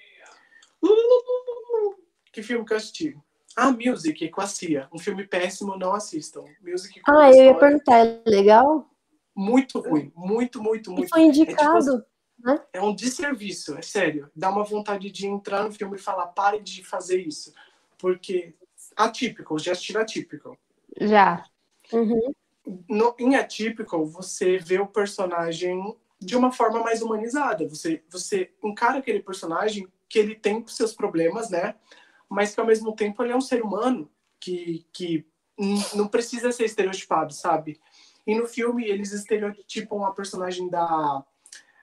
Que filme que eu assisti? Ah, Music, com a Cia. Um filme péssimo, não assistam. Music Ah, eu ia perguntar, é legal? Muito ruim. Muito, muito, muito. E foi indicado. É, tipo, né? é um desserviço, é sério. Dá uma vontade de entrar no filme e falar, pare de fazer isso. Porque atípico, já assistiram atípico. Já. Uhum. No, em atípico, você vê o personagem de uma forma mais humanizada. Você, você encara aquele personagem que ele tem seus problemas, né? Mas que ao mesmo tempo ele é um ser humano que, que não precisa ser estereotipado, sabe? E no filme eles estereotipam a personagem da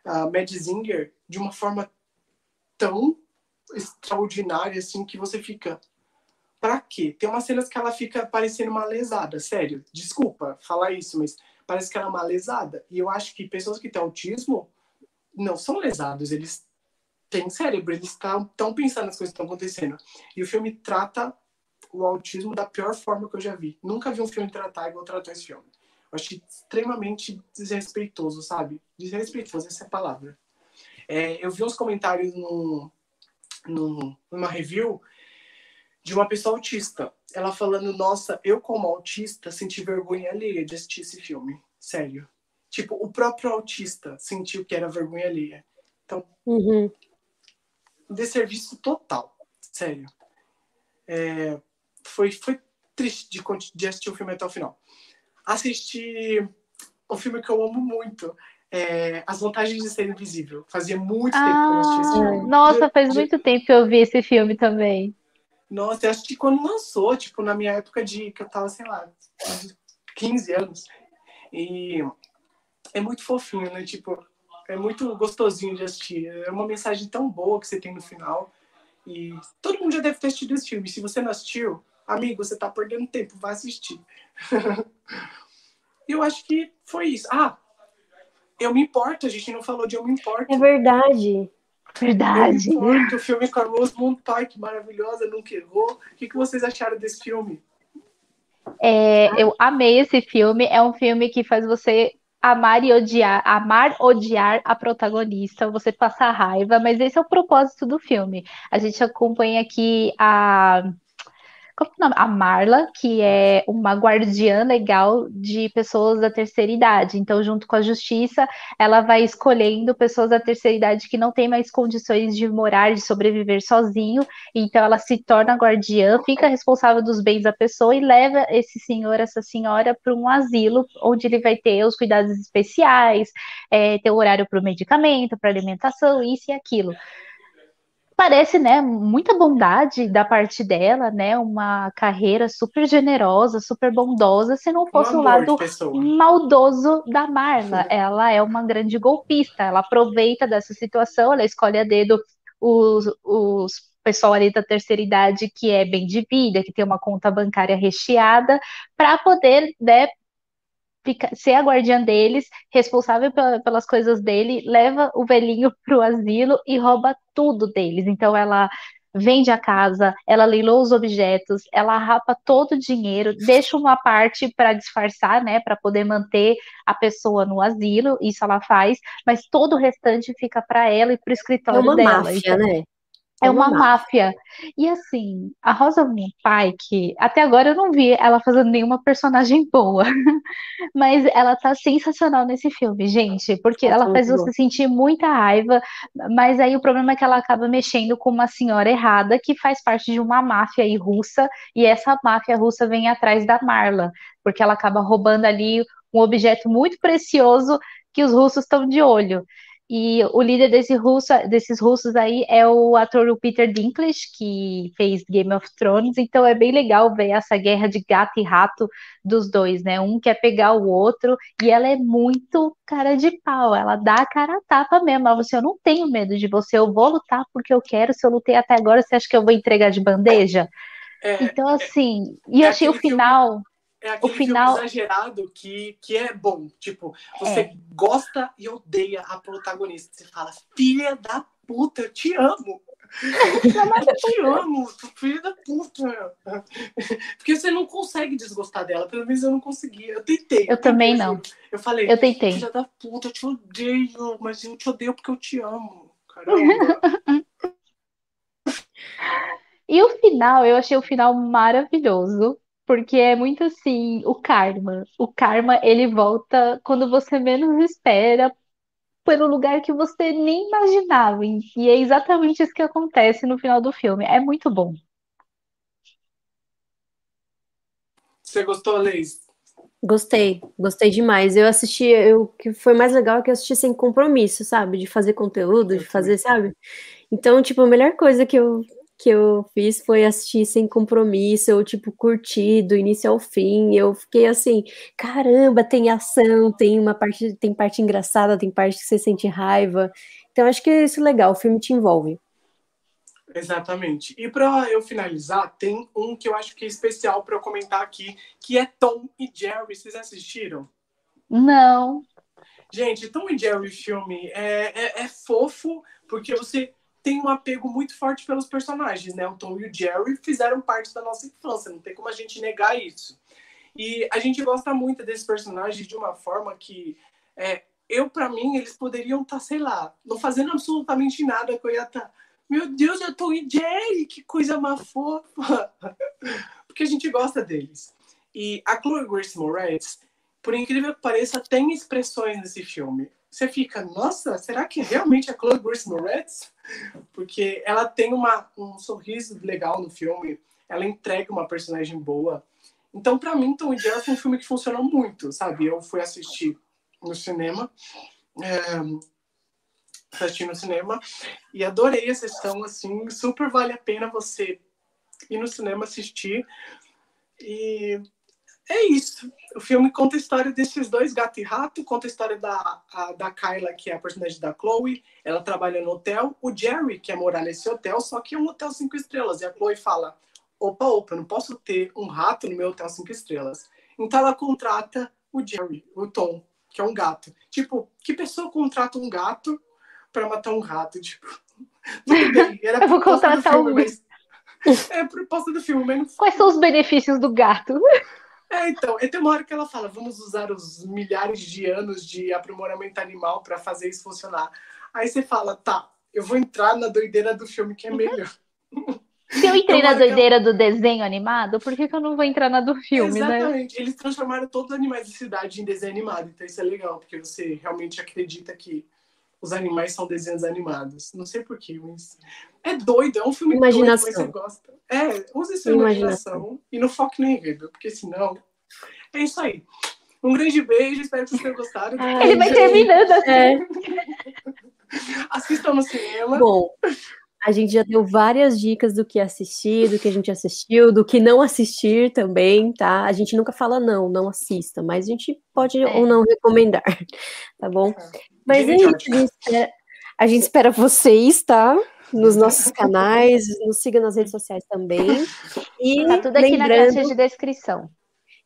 a Mad Zinger de uma forma tão extraordinária assim que você fica Pra quê? Tem umas cenas que ela fica parecendo uma lesada, sério. Desculpa falar isso, mas parece que ela é uma lesada. E eu acho que pessoas que têm autismo não são lesados, eles têm cérebro, eles estão pensando nas coisas que estão acontecendo. E o filme trata o autismo da pior forma que eu já vi. Nunca vi um filme tratar igual tratou esse filme. Eu achei extremamente desrespeitoso, sabe? Desrespeitoso, essa é a palavra. É, eu vi uns comentários no, no, numa review de uma pessoa autista. Ela falando, nossa, eu como autista senti vergonha alheia de assistir esse filme. Sério. Tipo, o próprio autista sentiu que era vergonha alheia. Então, uhum. desserviço total. Sério. É, foi, foi triste de, de assistir o filme até o final. Assisti um filme que eu amo muito. É, As Vantagens de Ser Invisível. Fazia muito ah, tempo que eu assisti esse ah, filme. Nossa, faz muito tempo que eu vi esse filme também. Nossa, eu acho que quando lançou, tipo, na minha época de que eu tava, sei lá, 15 anos. E é muito fofinho, né? Tipo, é muito gostosinho de assistir. É uma mensagem tão boa que você tem no final. E todo mundo já deve ter assistido esse filme. Se você não assistiu, amigo, você tá perdendo tempo, vai assistir. eu acho que foi isso. Ah, eu me importo, a gente não falou de eu me importo. É verdade. Verdade. Muito, o filme com a Rosamund Pike, maravilhosa, nunca errou. O que, que vocês acharam desse filme? É, eu amei esse filme. É um filme que faz você amar e odiar, amar, odiar a protagonista, você passar raiva, mas esse é o propósito do filme. A gente acompanha aqui a é o nome? A Marla, que é uma guardiã legal de pessoas da terceira idade. Então, junto com a justiça, ela vai escolhendo pessoas da terceira idade que não têm mais condições de morar, de sobreviver sozinho. Então, ela se torna guardiã, fica responsável dos bens da pessoa e leva esse senhor, essa senhora, para um asilo, onde ele vai ter os cuidados especiais, é, ter o horário para o medicamento, para alimentação, isso e aquilo parece, né, muita bondade da parte dela, né, uma carreira super generosa, super bondosa, se não fosse um o lado maldoso da Marla. Ela é uma grande golpista, ela aproveita dessa situação, ela escolhe a dedo os, os pessoal ali da terceira idade que é bem de vida, que tem uma conta bancária recheada, para poder né, fica, ser a guardiã deles, responsável pela, pelas coisas dele, leva o velhinho pro asilo e rouba tudo deles. Então ela vende a casa, ela leilou os objetos, ela rapa todo o dinheiro, deixa uma parte para disfarçar, né, para poder manter a pessoa no asilo, isso ela faz, mas todo o restante fica para ela e para o escritório é uma dela. Máfia, então, né? É uma máfia. E assim, a Rosamund Pike, até agora eu não vi ela fazendo nenhuma personagem boa, mas ela tá sensacional nesse filme, gente, porque ela faz você sentir muita raiva, mas aí o problema é que ela acaba mexendo com uma senhora errada que faz parte de uma máfia aí russa, e essa máfia russa vem atrás da Marla, porque ela acaba roubando ali um objeto muito precioso que os russos estão de olho. E o líder desse russo, desses russos aí é o ator o Peter Dinklage, que fez Game of Thrones, então é bem legal ver essa guerra de gato e rato dos dois, né? Um quer pegar o outro, e ela é muito cara de pau, ela dá a cara a tapa mesmo. Ela você, assim, eu não tenho medo de você, eu vou lutar porque eu quero, se eu lutei até agora, você acha que eu vou entregar de bandeja? É, então, assim, e é eu achei o final. Filme é aquele o final... filme exagerado que, que é bom. Tipo, você é. gosta e odeia a protagonista. Você fala, filha da puta, eu te amo. eu te amo, filha da puta. Porque você não consegue desgostar dela. Pelo menos eu não conseguia. Eu tentei. Eu também não. Eu falei, eu tentei. Filha da puta, eu te odeio, mas eu te odeio porque eu te amo. Caramba. e o final, eu achei o final maravilhoso porque é muito assim, o karma. O karma, ele volta quando você menos espera pelo lugar que você nem imaginava. E é exatamente isso que acontece no final do filme. É muito bom. Você gostou, Leis? Gostei, gostei demais. Eu assisti, o que foi mais legal é que eu assisti sem compromisso, sabe? De fazer conteúdo, de fazer, sabe? Então, tipo, a melhor coisa que eu, que eu fiz foi assistir sem compromisso, eu, tipo, curti do início ao fim. Eu fiquei assim, caramba, tem ação, tem uma parte, tem parte engraçada, tem parte que você sente raiva. Então, acho que é isso legal, o filme te envolve. Exatamente. E para eu finalizar, tem um que eu acho que é especial para eu comentar aqui, que é Tom e Jerry. Vocês assistiram? Não. Gente, Tom e Jerry filme é, é, é fofo, porque você tem um apego muito forte pelos personagens, né? O Tom e o Jerry fizeram parte da nossa infância, não tem como a gente negar isso. E a gente gosta muito desses personagens de uma forma que é, eu, para mim, eles poderiam estar, tá, sei lá, não fazendo absolutamente nada que eu ia estar. Tá meu Deus, eu tô em Jerry, que coisa mais fofa. Porque a gente gosta deles. E a Chloe Grace Moretz, por incrível que pareça, tem expressões nesse filme. Você fica, nossa, será que realmente é Chloe Grace Moretz? Porque ela tem uma, um sorriso legal no filme, ela entrega uma personagem boa. Então, para mim, Tom e Jerry foi um filme que funcionou muito, sabe? Eu fui assistir no cinema. É, assistindo no cinema e adorei a sessão, assim, super vale a pena você ir no cinema assistir. E é isso. O filme conta a história desses dois gato e rato, conta a história da, a, da Kyla, que é a personagem da Chloe, ela trabalha no hotel, o Jerry quer morar nesse hotel, só que é um hotel cinco estrelas, e a Chloe fala, opa, opa, eu não posso ter um rato no meu hotel cinco estrelas. Então ela contrata o Jerry, o Tom, que é um gato. Tipo, que pessoa contrata um gato para matar um rato, tipo. Tudo bem, era Eu vou contratar filme, um. Mas... É a proposta do filme, mas. Quais são os benefícios do gato? É, então, e tem uma hora que ela fala, vamos usar os milhares de anos de aprimoramento animal para fazer isso funcionar. Aí você fala, tá, eu vou entrar na doideira do filme que é melhor. Se eu entrei na doideira do desenho animado, por que, que, eu não vou entrar na do filme, Exatamente. né? Exatamente. Eles transformaram todos os animais de cidade em desenho animado, então isso é legal, porque você realmente acredita que os animais são desenhos animados. Não sei porquê, mas é doido, é um filme imaginação. doido, mas você gosta. É, use sua imaginação. imaginação e não foque no enredo, porque senão. É isso aí. Um grande beijo, espero que vocês tenham gostado. Ai, Ele vai terminando assim. É. Assistam no cinema. Bom, a gente já deu várias dicas do que assistir, do que a gente assistiu, do que não assistir também, tá? A gente nunca fala não, não assista, mas a gente pode é. ou não recomendar, tá bom? Mas é isso, a gente, espera, a gente espera vocês, tá? Nos nossos canais, nos siga nas redes sociais também. E tá tudo aqui na caixa de descrição.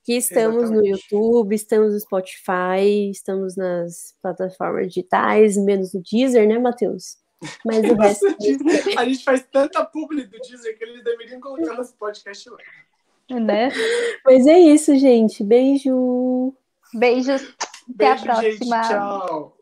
Que estamos Exatamente. no YouTube, estamos no Spotify, estamos nas plataformas digitais, menos no Deezer, né, Matheus? Mas o resto. a gente faz tanta publi do Deezer que eles deveriam colocar nosso podcast lá. Né? Mas é isso, gente. Beijo. Beijos. Até Beijo, a próxima. Gente, tchau.